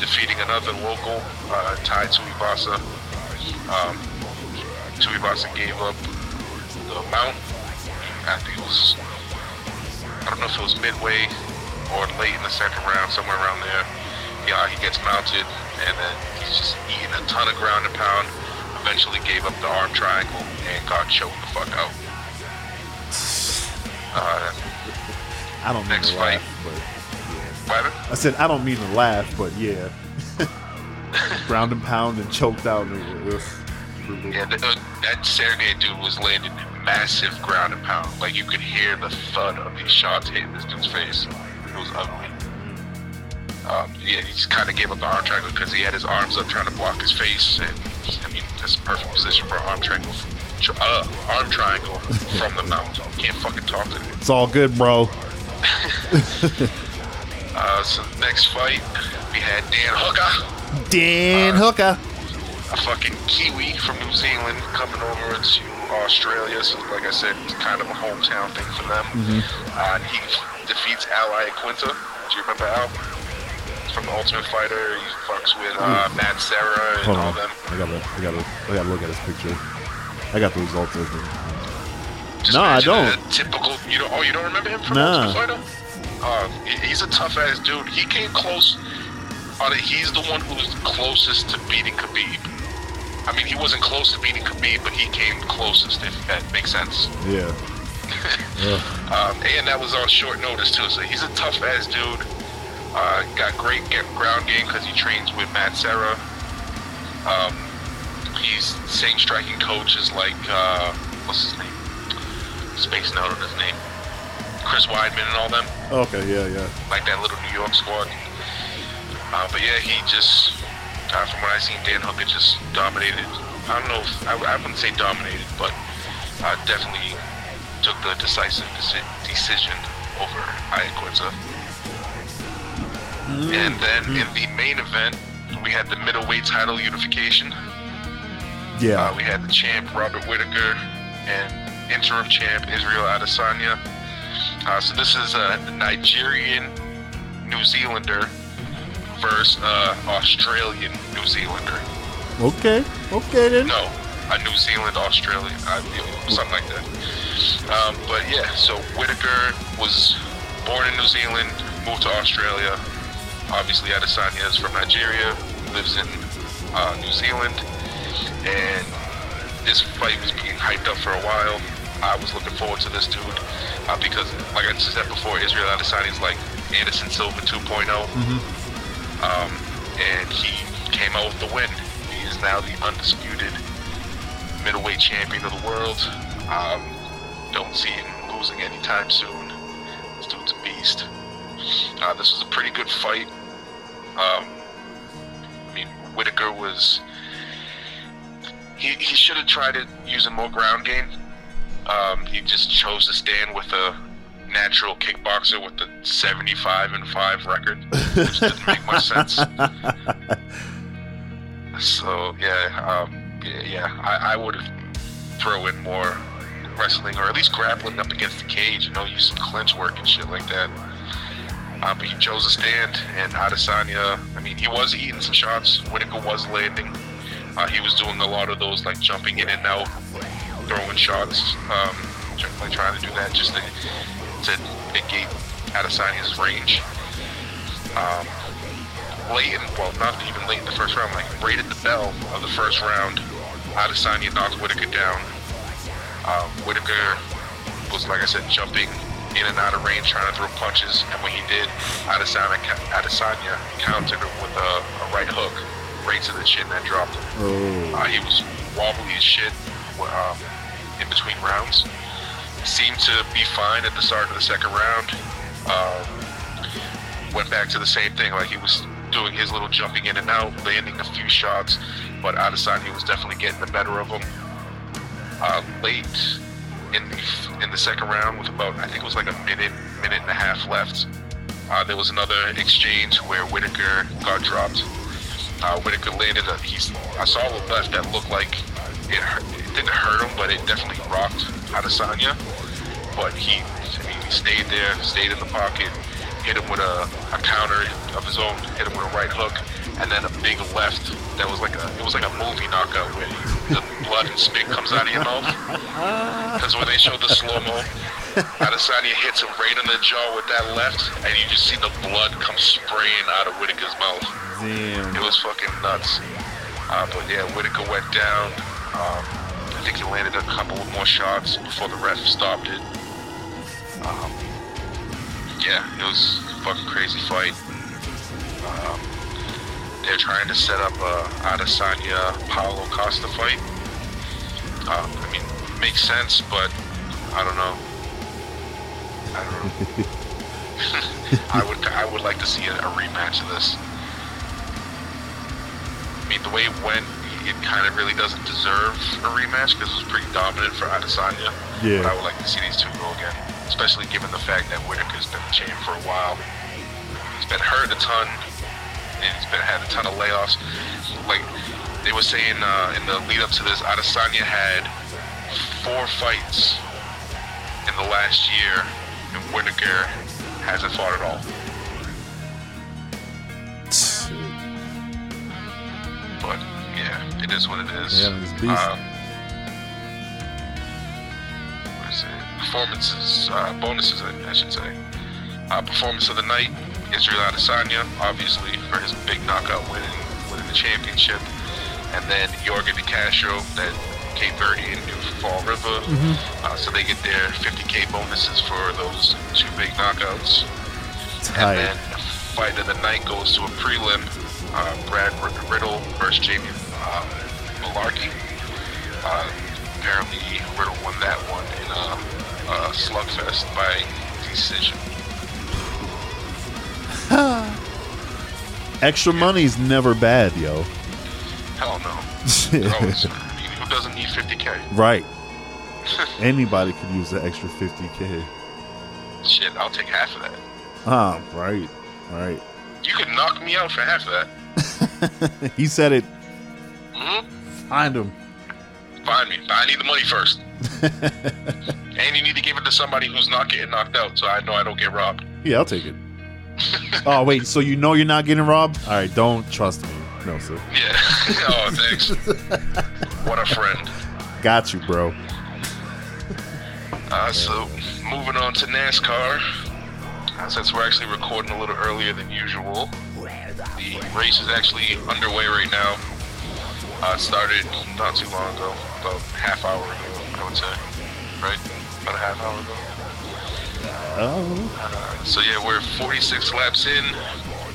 defeating another local, uh, Tai Tuivasa. Um, Tuivasa gave up the mount. I think it was, I don't know if it was midway or late in the second round, somewhere around there. Yeah, he gets mounted and then he's just eating a ton of ground and pound. Eventually gave up the arm triangle and got choked the fuck out. Uh, I don't mean Next to fight. laugh, but Byron? I said I don't mean to laugh, but yeah. Ground and pound and choked out. Yeah, the, uh, that Sergey dude was landing massive ground and pound. Like you could hear the thud of these shots hitting this dude's face. It was ugly. Um, yeah, he just kind of gave up the arm triangle because he had his arms up trying to block his face, and I mean that's a perfect position for an arm triangle. Tr- Uh, arm triangle from the mount. Can't fucking talk to me. It's all good, bro. Uh, so next fight, we had Dan Hooker. Dan Hooker. a fucking Kiwi from New Zealand coming over to Australia. So, like I said, it's kind of a hometown thing for them. Uh, and he defeats Al Iaquinta. Do you remember Al? From the Ultimate Fighter. He fucks with uh, Matt Serra and Hold all on. them. I gotta, I gotta, I gotta look at his picture. I got the results of it. Just No, I don't. Typical. You don't. Oh, you don't remember him from Nah. Ultimate Fighter? Uh, he's a tough ass dude. He came close. On it. He's the one who's closest to beating Khabib. I mean, he wasn't close to beating Khabib, but he came closest. If that makes sense. Yeah. Ugh. Um, and that was on short notice too. So he's a tough ass dude. Uh, got great ground game because he trains with Matt Serra. Um, he's same striking coach as like uh, what's his name? Spacing out on his name. Chris Weidman and all them, Okay. Yeah. Yeah. like that little New York squad. Uh, but yeah, he just, uh, from what I seen, Dan Hooker just dominated. I don't know if I, I wouldn't say dominated, but uh, definitely took the decisive deci- decision over Iaquinta. And then in the main event, we had the middleweight title unification. Yeah. Uh, we had the champ Robert Whittaker and interim champ Israel Adesanya. Uh, so this is a Nigerian New Zealander versus uh, Australian New Zealander. okay. Okay then. No, a New Zealand Australian, uh, something like that. Um, but yeah, so Whittaker was born in New Zealand, moved to Australia. Obviously, Adesanya is from Nigeria, lives in uh, New Zealand, and this fight was being hyped up for a while. I was looking forward to this dude uh, because, like I said before, Israel Adesanya is like Anderson Silva 2.0 um, and he came out with the win. He is now the undisputed middleweight champion of the world. Um, don't see him losing anytime soon. This dude's a beast. Uh, this was a pretty good fight. Um, I mean, Whittaker was. He, he should have tried it using more ground game. Um, he just chose to stand with a natural kickboxer with the 75 and 5 record, which didn't make much sense. So yeah, um, yeah, yeah, I, I would throw in more wrestling or at least grappling up against the cage. You know, use some clinch work and shit like that. Uh, but he chose to stand, and Adesanya. I mean, he was eating some shots. Whittaker was landing. Uh, he was doing a lot of those like jumping in and out, throwing shots, um, like trying to do that just to, to negate Adesanya's range. Um, late in, well, not even late in the first round, like right at the bell of the first round, Adesanya knocked Whittaker down. Um, Whittaker was, like I said, jumping in and out of range, trying to throw punches, and when he did, Adesanya, Adesanya countered him with a, a right hook, right to the chin, that dropped him. Oh. Uh, he was wobbly as shit um, in between rounds. Seemed to be fine at the start of the second round. Um, went back to the same thing, like he was doing his little jumping in and out, landing a few shots, but Adesanya was definitely getting the better of him. Uh, late in the in the second round, with about I think it was like a minute, minute and a half left, uh, there was another exchange where Whittaker got dropped. Uh, Whittaker landed a he's I saw a left that looked like it, it didn't hurt him, but it definitely rocked Adesanya. But he, he stayed there, stayed in the pocket, hit him with a, a counter of his own, hit him with a right hook, and then a big left that was like a it was like a movie knockout where the blood and spit comes out of your mouth. Because when they showed the slow mo, Adesanya hits him right in the jaw with that left, and you just see the blood come spraying out of Whittaker's mouth. Damn. It was fucking nuts. Uh, but yeah, Whittaker went down. Um, I think he landed a couple of more shots before the ref stopped it. Um, yeah, it was a fucking crazy fight. Um, they're trying to set up a Adesanya Paulo Costa fight. Um, I mean, makes sense, but I don't know. I don't know. I would I would like to see a, a rematch of this. I mean, the way it went, it kind of really doesn't deserve a rematch because it was pretty dominant for Adesanya. Yeah. But I would like to see these two go again, especially given the fact that Whittaker's been champ for a while. He's been hurt a ton, and he's been had a ton of layoffs. Like they were saying uh, in the lead up to this, Adesanya had four fights in the last year, and Whittaker hasn't fought at all. Is what it is. Yeah, this beast. What is it? Performances, uh, bonuses, I, I should say. Uh, performance of the night: Israel Adesanya, obviously for his big knockout winning, winning the championship, and then Yorgan De Castro, that Cape Verdean knew from Fall River. Uh, so they get their 50k bonuses for those two big knockouts. Tight. And then fight of the night goes to a prelim. Uh, Brad Riddell versus Jamie uh, Mullarkey. Uh, apparently, Riddell won that one in a, a slugfest by decision. Extra money's never bad, yo. Hell no. Always, I mean, who doesn't need 50k? right. Anybody could use the extra 50k. Shit, I'll take half of that. Ah, right. Right. You could knock me out for half of that. he said it. hmm Find him. Find me. But I need the money first. and you need to give it to somebody who's not getting knocked out, so I know I don't get robbed. Yeah, I'll take it. oh, wait. So you know you're not getting robbed? All right. Don't trust me. No, sir. Yeah. oh, thanks. what a friend. Got you, bro. Uh, so, moving on to NASCAR. Since we're actually recording a little earlier than usual, the race is actually underway right now. It started not too long ago, about half hour ago, I would say. Right? About a half hour ago. Oh. Uh, so yeah, we're 46 laps in.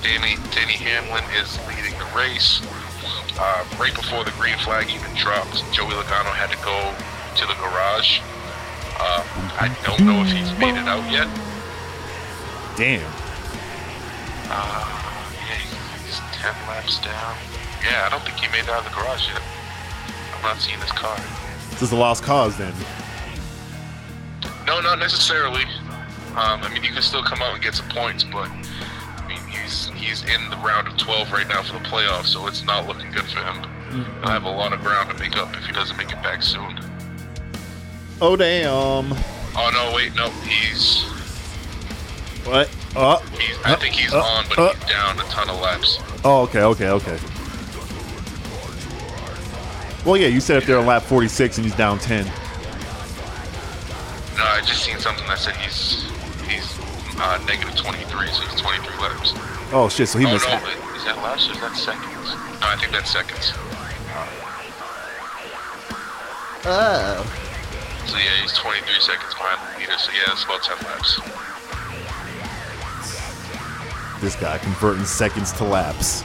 Denny Denny Hamlin is leading the race. Uh, right before the green flag even dropped, Joey Logano had to go to the garage. Uh, I don't know if he's made it out yet. Damn. Uh, yeah, he's 10 laps down. Yeah, I don't think he made it out of the garage yet. I'm not seeing his car. This is a lost cause then. No, not necessarily. Um, I mean, you can still come out and get some points, but I mean, he's he's in the round of 12 right now for the playoffs, so it's not looking good for him. He'll have a lot of ground to make up if he doesn't make it back soon. Oh, damn. Oh no, wait, no, he's What? Oh. he's. I think he's Uh, on, but uh. he's down a ton of laps. Oh, okay, okay, okay. Well, yeah, you said if they're on lap 46 and he's down 10. No, I just seen something that said he's he's uh, negative 23, so he's 23 laps. Oh, shit, so he oh missed no, half. it- Is that laps or is that seconds? No, I think that's seconds. Oh. So yeah, he's 23 seconds behind the leader. So yeah, it's about 10 laps. This guy converting seconds to laps.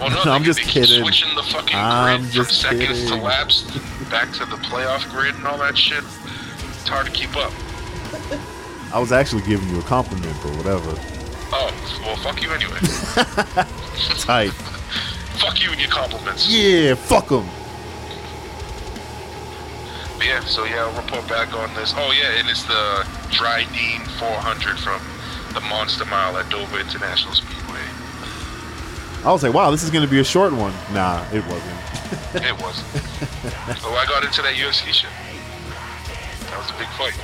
Well, no, No, I'm just kidding. Switching the fucking I'm grid from just seconds kidding. to laps back to the playoff grid and all that shit. It's hard to keep up. I was actually giving you a compliment, but whatever. Oh, well, fuck you anyway. Tight. fuck you and your compliments. Yeah, fuck. But yeah, so yeah, I'll report back on this. Oh yeah, and it's the Drydene 400 from the Monster Mile at Dover International Speedway. I was like, wow, this is going to be a short one. Nah, it wasn't. It wasn't. oh, I got into that UFC shit. That was a big fight.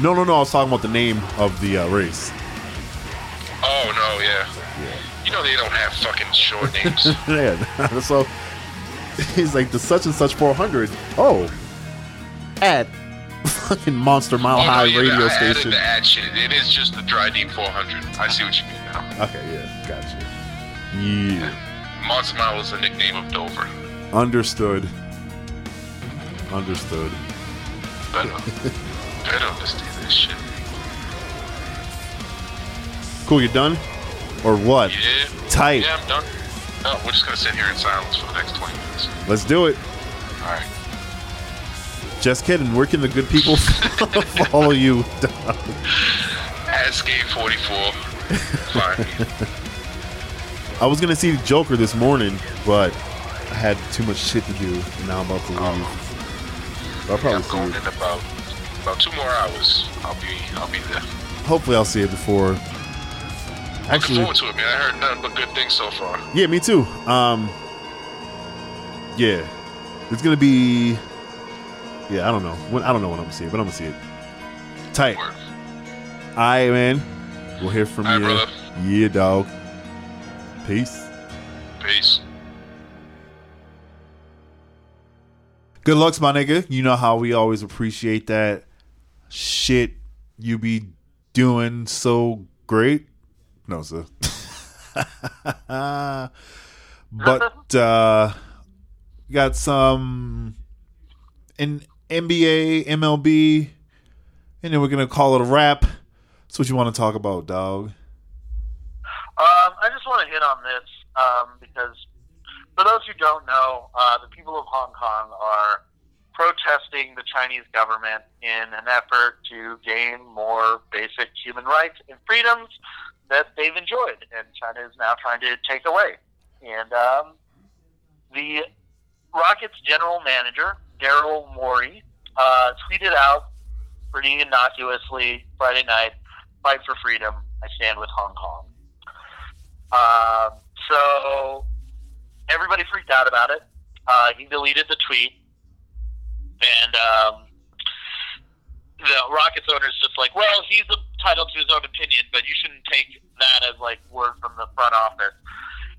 No, no, no. I was talking about the name of the uh, race. Oh no, yeah. You know they don't have fucking short names. yeah. so he's like the such and such 400. Oh, at fucking Monster Mile oh, High yeah, radio I station. the ad shit. It is just the Drydene 400. I see what you mean now. Okay, yeah, gotcha. Yeah, Monster Mile is the nickname of Dover. understood. Understood. Better, better understand this shit. Cool, you done? Or what? Yeah. Tight. Yeah, I'm done. No, we're just gonna sit here in silence for the next 20 minutes. Let's do it. All right. Just kidding. Where can the good people follow you? At Skame 44. Find. I was gonna see Joker this morning, but I had too much shit to do, and now I'm about to leave. Oh. I'll probably I'm see going it. in about about two more hours. I'll be I'll be there. Hopefully, I'll see it before. Looking Actually, forward to it, man. I heard nothing but good things so far. yeah, me too. Um, yeah, it's gonna be. Yeah, I don't know. When I don't know when I'm gonna see it, but I'm gonna see it. Tight. All right, man. We'll hear from right, you. brother. Yeah, dog. Peace. Peace. Good looks, my nigga. You know how we always appreciate that shit you be doing so great. No, sir. but uh got some in NBA, MLB, and then we're gonna call it a wrap. That's what you want to talk about, dog. Um, I just want to hit on this um, because for those who don't know, uh, the people of Hong Kong are protesting the Chinese government in an effort to gain more basic human rights and freedoms that they've enjoyed, and China is now trying to take away. And um, the Rockets general manager, Daryl Morey, uh, tweeted out pretty innocuously Friday night, fight for freedom, I stand with Hong Kong. Um, so everybody freaked out about it. Uh, he deleted the tweet, and um, the Rockets owner is just like, "Well, he's entitled to his own opinion, but you shouldn't take that as like word from the front office."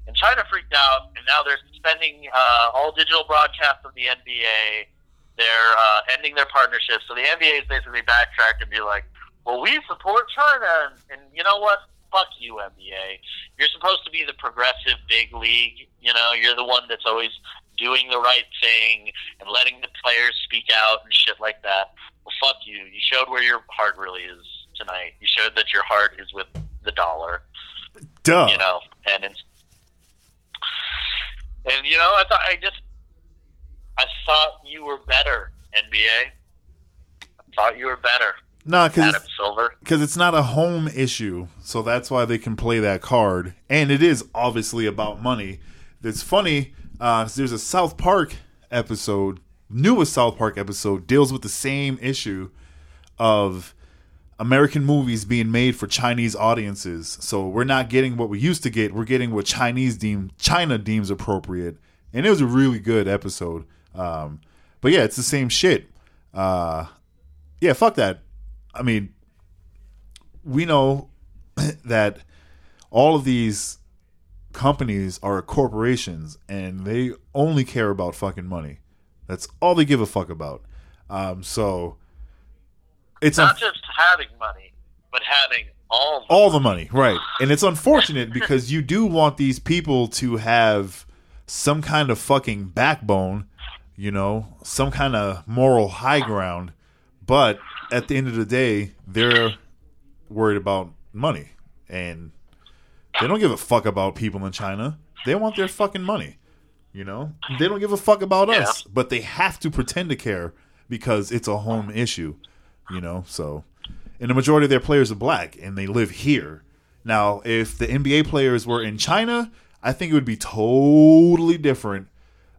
And China freaked out, and now they're suspending uh, all digital broadcasts of the NBA. They're uh, ending their partnership. So the NBA is basically backtracked and be like, "Well, we support China, and, and you know what? Fuck you, NBA. You're supposed to be the progressive big league. You know, you're the one that's always doing the right thing and letting the players speak out and shit like that. Well, fuck you. You showed where your heart really is tonight. You showed that your heart is with the dollar. Duh. You know, and it's and you know, I thought I just I thought you were better, NBA. I thought you were better, Nah, because Adam Silver. because it's not a home issue, so that's why they can play that card. And it is obviously about money. It's funny. Uh, there's a South Park episode, newest South Park episode, deals with the same issue of American movies being made for Chinese audiences. So we're not getting what we used to get. We're getting what Chinese deem China deems appropriate. And it was a really good episode. Um, but yeah, it's the same shit. Uh, yeah, fuck that. I mean, we know that all of these companies are corporations and they only care about fucking money. That's all they give a fuck about. Um, so it's Not un- just having money, but having all. all the money, right? And it's unfortunate because you do want these people to have some kind of fucking backbone, you know, some kind of moral high ground. But at the end of the day, they're worried about money and they don't give a fuck about people in China. They want their fucking money. You know, they don't give a fuck about Yeah. us, but they have to pretend to care because it's a home issue. You know, so and the majority of their players are black and they live here. Now, if the NBA players were in China, I think it would be totally different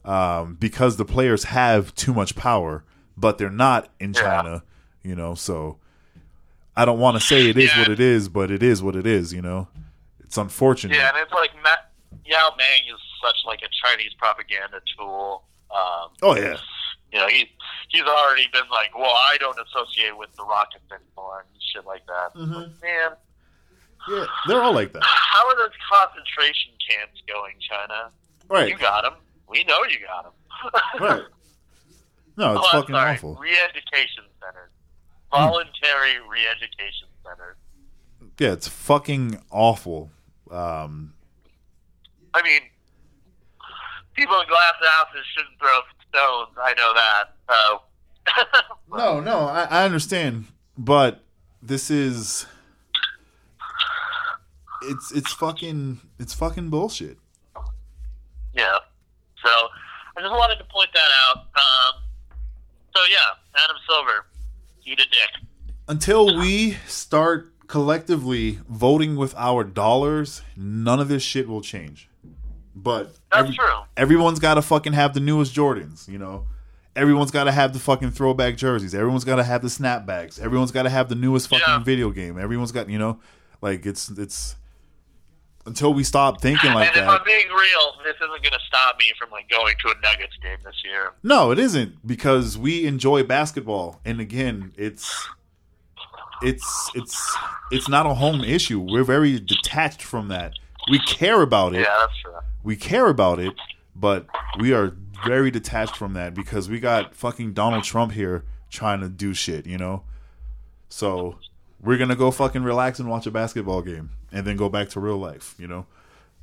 um, because the players have too much power, but they're not in Yeah. China. You know, so I don't want to say it is Yeah. what it is, but it is what it is. You know, it's unfortunate. Yeah, and it's like Matt, Yao Ming is such like a Chinese propaganda tool. Um, Oh yeah, you know, he he's already been like, well, I don't associate with the Rockets anymore and shit like that. Mhm. Man, yeah, they're all like that, how are those concentration camps going, China? right? You got them. We know you got them. Right. No, it's oh, fucking awful. Re-education centers, voluntary re-education centers. Yeah, it's fucking awful. Um, I mean, people in glass houses shouldn't throw stones. I know that. So, no, no, I, I understand, but this is it's it's fucking it's fucking bullshit. yeah. So, I just wanted to point that out. Um, so yeah, Adam Silver, eat a dick. Until we start collectively voting with our dollars, none of this shit will change. But That's every- true. everyone's got to fucking have the newest Jordans, you know. Everyone's got to have the fucking throwback jerseys. Everyone's got to have the snapbacks. Everyone's got to have the newest fucking Yeah. video game. Everyone's got, you know, like it's it's until we stop thinking like and if that. I'm being real, this isn't going to stop me from like going to a Nuggets game this year. No, it isn't because we enjoy basketball, and again, it's it's it's it's not a home issue. We're very detached from that. We care about it. Yeah, that's true. We care about it, but we are very detached from that because we got fucking Donald Trump here trying to do shit, you know. So we're gonna go fucking relax and watch a basketball game, and then go back to real life, you know.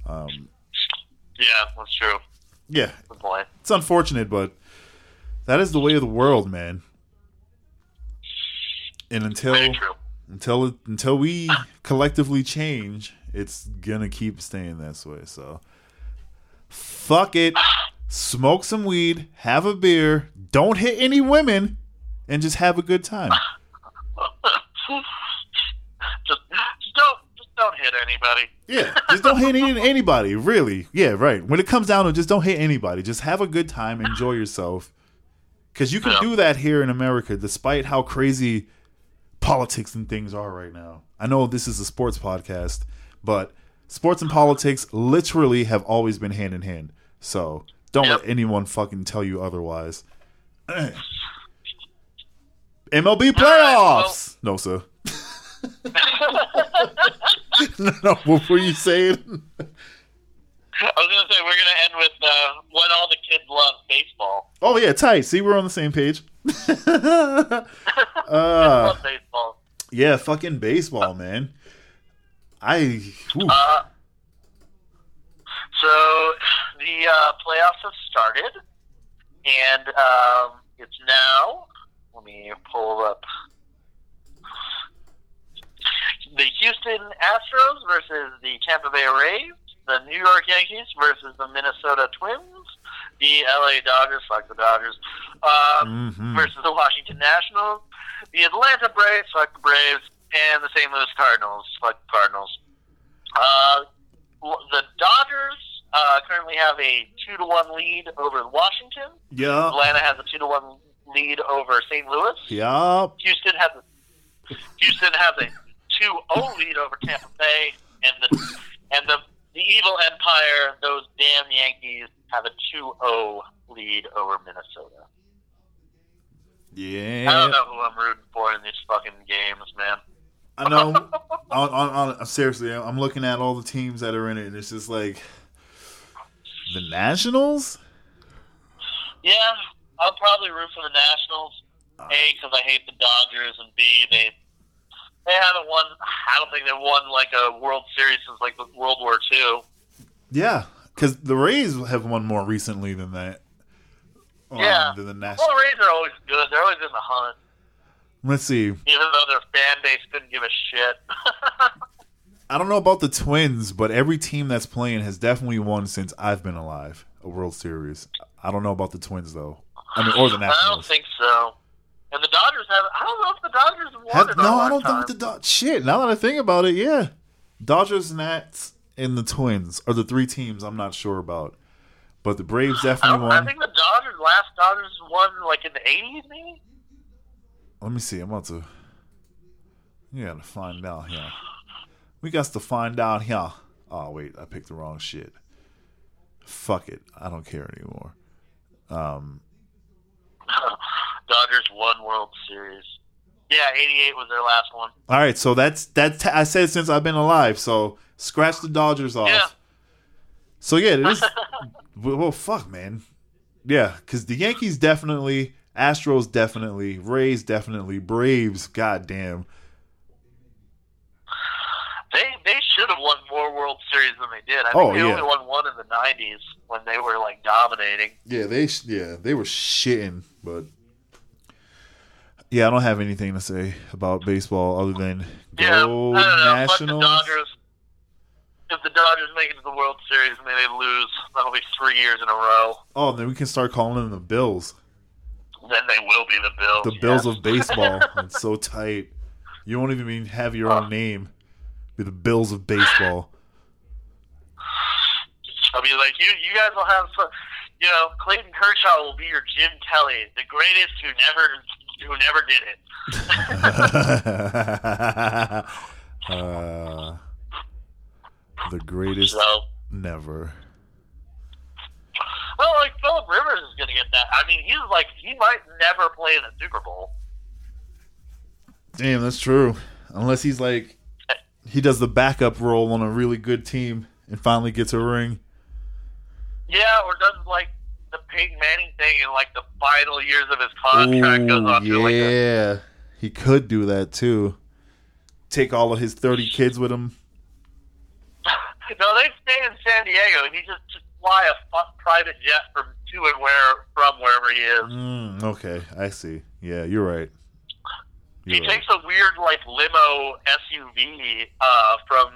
Um, yeah, that's true. Yeah, Good point. it's unfortunate, but that is the way of the world, man. And until until until we collectively change, it's gonna keep staying this way. So, fuck it. Smoke some weed, have a beer, don't hit any women, and just have a good time. just, just don't, just don't hit anybody. Yeah, just don't hit any, anybody. Really, yeah, right. When it comes down to, it, just don't hit anybody. Just have a good time, enjoy yourself, because you can Yeah. do that here in America, despite how crazy politics and things are right now. I know this is a sports podcast, but sports and politics literally have always been hand in hand. So don't Yep. let anyone fucking tell you otherwise. MLB playoffs. no, sir. no, what were you saying? I was gonna say we're gonna end with uh, what all the kids love baseball. Oh yeah, tight. See, we're on the same page. uh, love baseball. yeah, fucking baseball, man. I. Uh, so the uh, playoffs have started, and um, it's now. Let me pull up the Houston Astros versus the Tampa Bay Rays, the New York Yankees versus the Minnesota Twins, the LA Dodgers, fuck the Dodgers, um, Mhm. versus the Washington Nationals, the Atlanta Braves, fuck the Braves, and the St. Louis Cardinals, fuck the Cardinals. Uh, the Dodgers uh, currently have a two to one lead over Washington. yeah, Atlanta has a two to one lead over St. Louis. yeah. Houston has a Houston has a 2-0 lead over Tampa Bay, and the and the the evil empire, those damn Yankees, have a 2-0 lead over Minnesota. Yeah. I don't know who I'm rooting for in these fucking games, man. I know. on, on, on, seriously, I'm looking at all the teams that are in it, and it's just like the Nationals. Yeah, I'll probably root for the Nationals. A, because I hate the Dodgers, and B, they They haven't won. I don't think they've won like a World Series since like World War II. Yeah, because the Rays have won more recently than that. Um, Yeah. Than the Nationals. Well, the Rays are always good. They're always in the hunt, Let's see. even though their fan base couldn't give a shit. I don't know about the Twins, but every team that's playing has definitely won since I've been alive. A World Series. I don't know about the Twins though. I mean, or the Nationals. I don't think so. And the Dodgers have. I don't know if the Dodgers won Have- no, I don't time. think the Dodgers. Shit. Now that I think about it, yeah, Dodgers, Nats, and the Twins are the three teams I'm not sure about. But the Braves definitely don't, I think the Dodgers last Dodgers won like in the eighties, maybe. Let me see. I'm about to. We gotta find out here. We got to find out here. Oh wait, I picked the wrong shit. Fuck it. I don't care anymore. Um, Dodgers won World Series. Yeah, eighty-eight was their last one. all right, so that's that's I said since I've been alive. So scratch the Dodgers off. Yeah. So yeah, it is. well, well, fuck, man. Yeah, because the Yankees definitely, Astros definitely, Rays definitely, Braves, goddamn. They they should have won more World Series than they did. I think Oh, they yeah. only won one in the nineties when they were like dominating. Yeah, they yeah they were shitting, but yeah, I don't have anything to say about baseball other than Yeah, go I. Nationals. The Dodgers. If the Dodgers make it to the World Series and they lose, that'll be three years in a row. Oh, then we can start calling them the Bills, Then they will be the Bills. the Bills yeah. of baseball. it's so tight. You won't even have your own name. Be the Bills of baseball. I'll be like, you you guys will have fun. You know, Clayton Kershaw will be your Jim Kelly, the greatest who never who never did it. uh, the greatest So, never. Well, like Philip Rivers is going to get that. I mean, he's like he might never play in the Super Bowl. Damn, that's true. Unless he's like he does the backup role on a really good team and finally gets a ring. Yeah, or does like the Peyton Manning thing in like the final years of his contract goes Ooh, on to like a, yeah, he could do that too. Take all of his thirty kids with him. no, they stay in San Diego and he just fly a private jet from to and where from wherever he is. Mm, okay, I see. Yeah, you're right. He You're right. takes a weird like limo SUV uh, from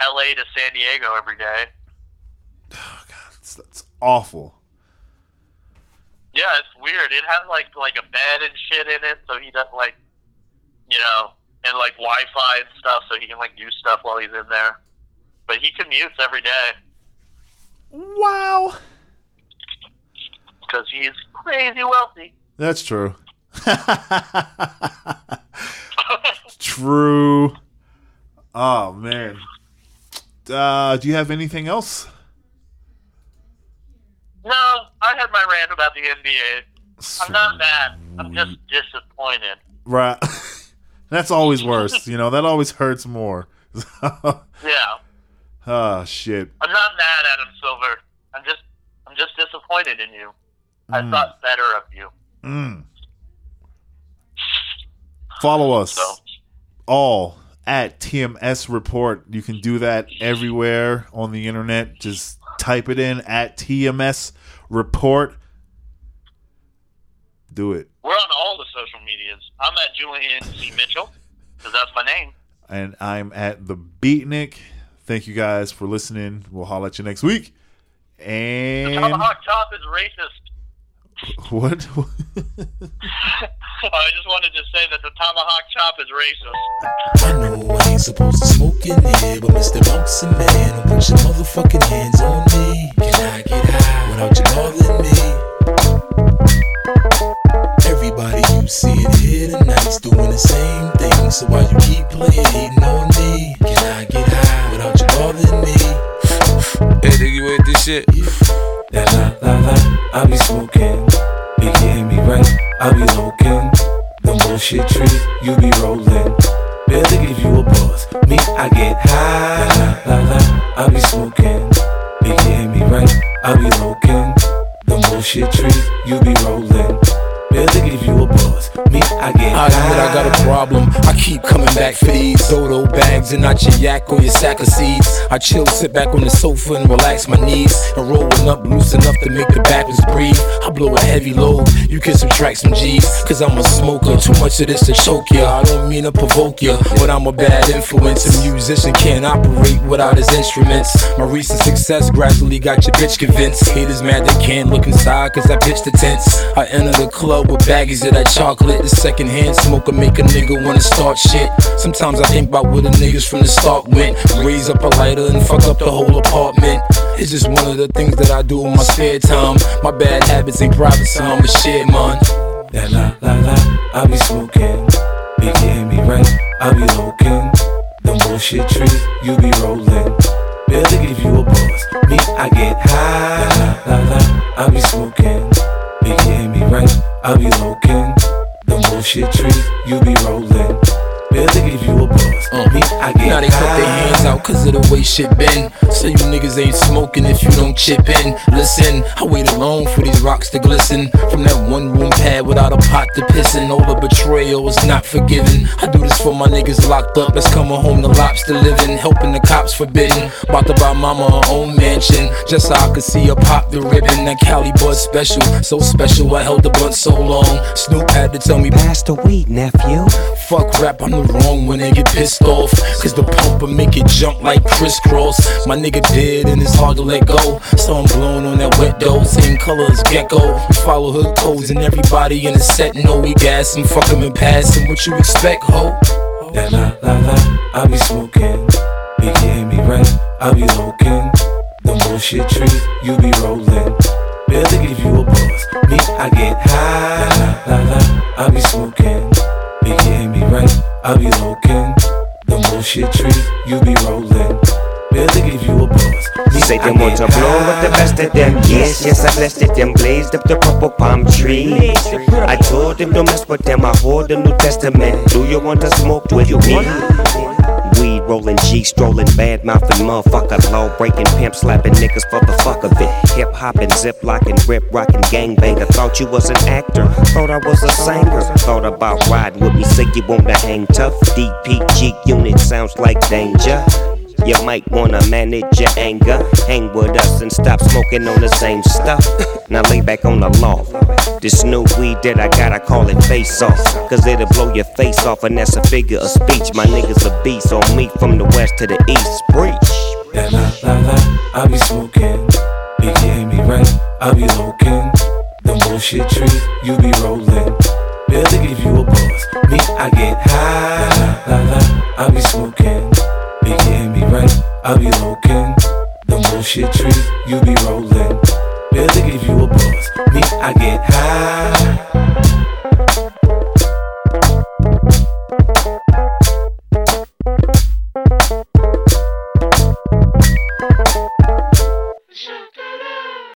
LA to San Diego every day. Oh, God, that's, that's awful. Yeah, it's weird. It has like like a bed and shit in it, so he doesn't like, you know, and like Wi-Fi and stuff, so he can like do stuff while he's in there. But he commutes every day Wow, because he's crazy wealthy. that's true. true. Oh man. Uh, do you have anything else? no, I had my rant about the NBA. I'm not mad. I'm just disappointed. Right. That's always worse. You know, that always hurts more. Yeah, oh shit. I'm not mad, Adam Silver. I'm just I'm just disappointed in you. I thought better of you. Mm. Follow us So all at TMS Report. You can do that everywhere on the internet. Just type it in at TMS Report. Do it. we're on all the social medias. I'm at Julian C. Mitchell because that's my name. And I'm at the Beatnik. Thank you guys for listening. We'll holler at you next week. The And Tomahawk Chop is racist. what? I just wanted to say that the Tomahawk Chop is racist. I know I ain't supposed to smoke in here, but Mr. Bouncy Man, don't put your motherfucking hands on me. Can I get high without you bothering me? Everybody you see it here tonight's doing the same thing, so why you keep playing hating on me? Can I get high without bothering me? Hey, nigga, you with this shit? La la la la, I be smoking. You getting me right? I be looking. The bullshit tree, you be rolling. Barely give you a buzz. Me, I get high. La la la, I be smoking. You getting me right? I be looking. The bullshit tree, you be rolling. Barely give you a buzz. Me, I get I admit I got a problem. I keep coming back for these Zoto bags and not your yak or your sack of seeds. I chill, sit back on the sofa and relax my knees. And rolling up loose enough to make the backwards breathe. I blow a heavy load, you can subtract some G's. Cause I'm a smoker, too much of this to choke ya. I don't mean to provoke ya, but I'm a bad influence. A musician can't operate without his instruments. My recent success gradually got your bitch convinced. Haters mad they can't look inside cause I pitched the tents. I enter the club with baggies of that chocolate. The secondhand smoker make a nigga wanna start shit. Sometimes I think about where the niggas from the start went. Raise up a lighter and fuck up the whole apartment. It's just one of the things that I do in my spare time. My bad habits ain't private, so I'ma shit, man. La la la la, I be smoking. Be getting me right, I be looking. The bullshit trees, you be rolling. Barely give you a buzz, me I get high. La la la, I be smoking. Be getting me right, I be looking. The bullshit trees, you be rolling. Barely give you a buzz, uh-huh. me I get Now they put their hands out cause of the way shit been. So you niggas ain't smoking if you don't chip in. Listen, I waited long for these rocks to glisten. From that one room pad without a pot to piss in. All the betrayal is not forgiven. I do this for my niggas locked up that's coming home to lobster living. Helping the cops forbidden. About to buy mama her own mansion. Just so I could see her pop the ribbon. That Cali bud special. So special, I held the blunt so long. Snoop had to tell me, Pass the weed, nephew. Fuck rap, I'm the wrong one and get pissed off. Cause the pumper make it jump like crisscross. My nigga dead and it's hard to let go. So I'm blown on that wet dough. Same color as gecko. We follow hood codes and everybody in the set know we gas and fuck 'em and pass 'em. What you expect, ho? La la la la, I be smoking. Be getting me right, I be looking. The bullshit trees, you be rolling. Barely give you a buzz, me I get high. La la la, I be smoking. Be getting me right, I be looking. The bullshit trees, you be rolling. Barely give you a me Say them want to blow with the best of them. Yes, yes, I blessed it. Them blazed up the purple palm trees. I told them don't mess with them. I hold the New Testament. Do you want to smoke with you? me? Rolling, G strolling, bad mouthing motherfucker, law breaking, pimp slapping niggas for the fuck of it. Hip hopping, zip locking, rip rocking, gangbanger. Thought you was an actor, thought I was a singer. Thought about riding with me, say you want to hang tough. DPG unit sounds like danger. You might wanna manage your anger. Hang with us and stop smoking on the same stuff. Now lay back on the loft. This new weed that I got, I call it face off. Cause it'll blow your face off, and that's a figure of speech. My niggas a beast on me from the west to the east. Preach. La la la la, I be smoking. Getting me right, I be looking. The bullshit trees, you be rolling. Barely give you a buzz, me I get high. La la la, I be smoking. Be right, I be looking. The bullshit trees, you be rolling. Barely give you a buzz, me I get high.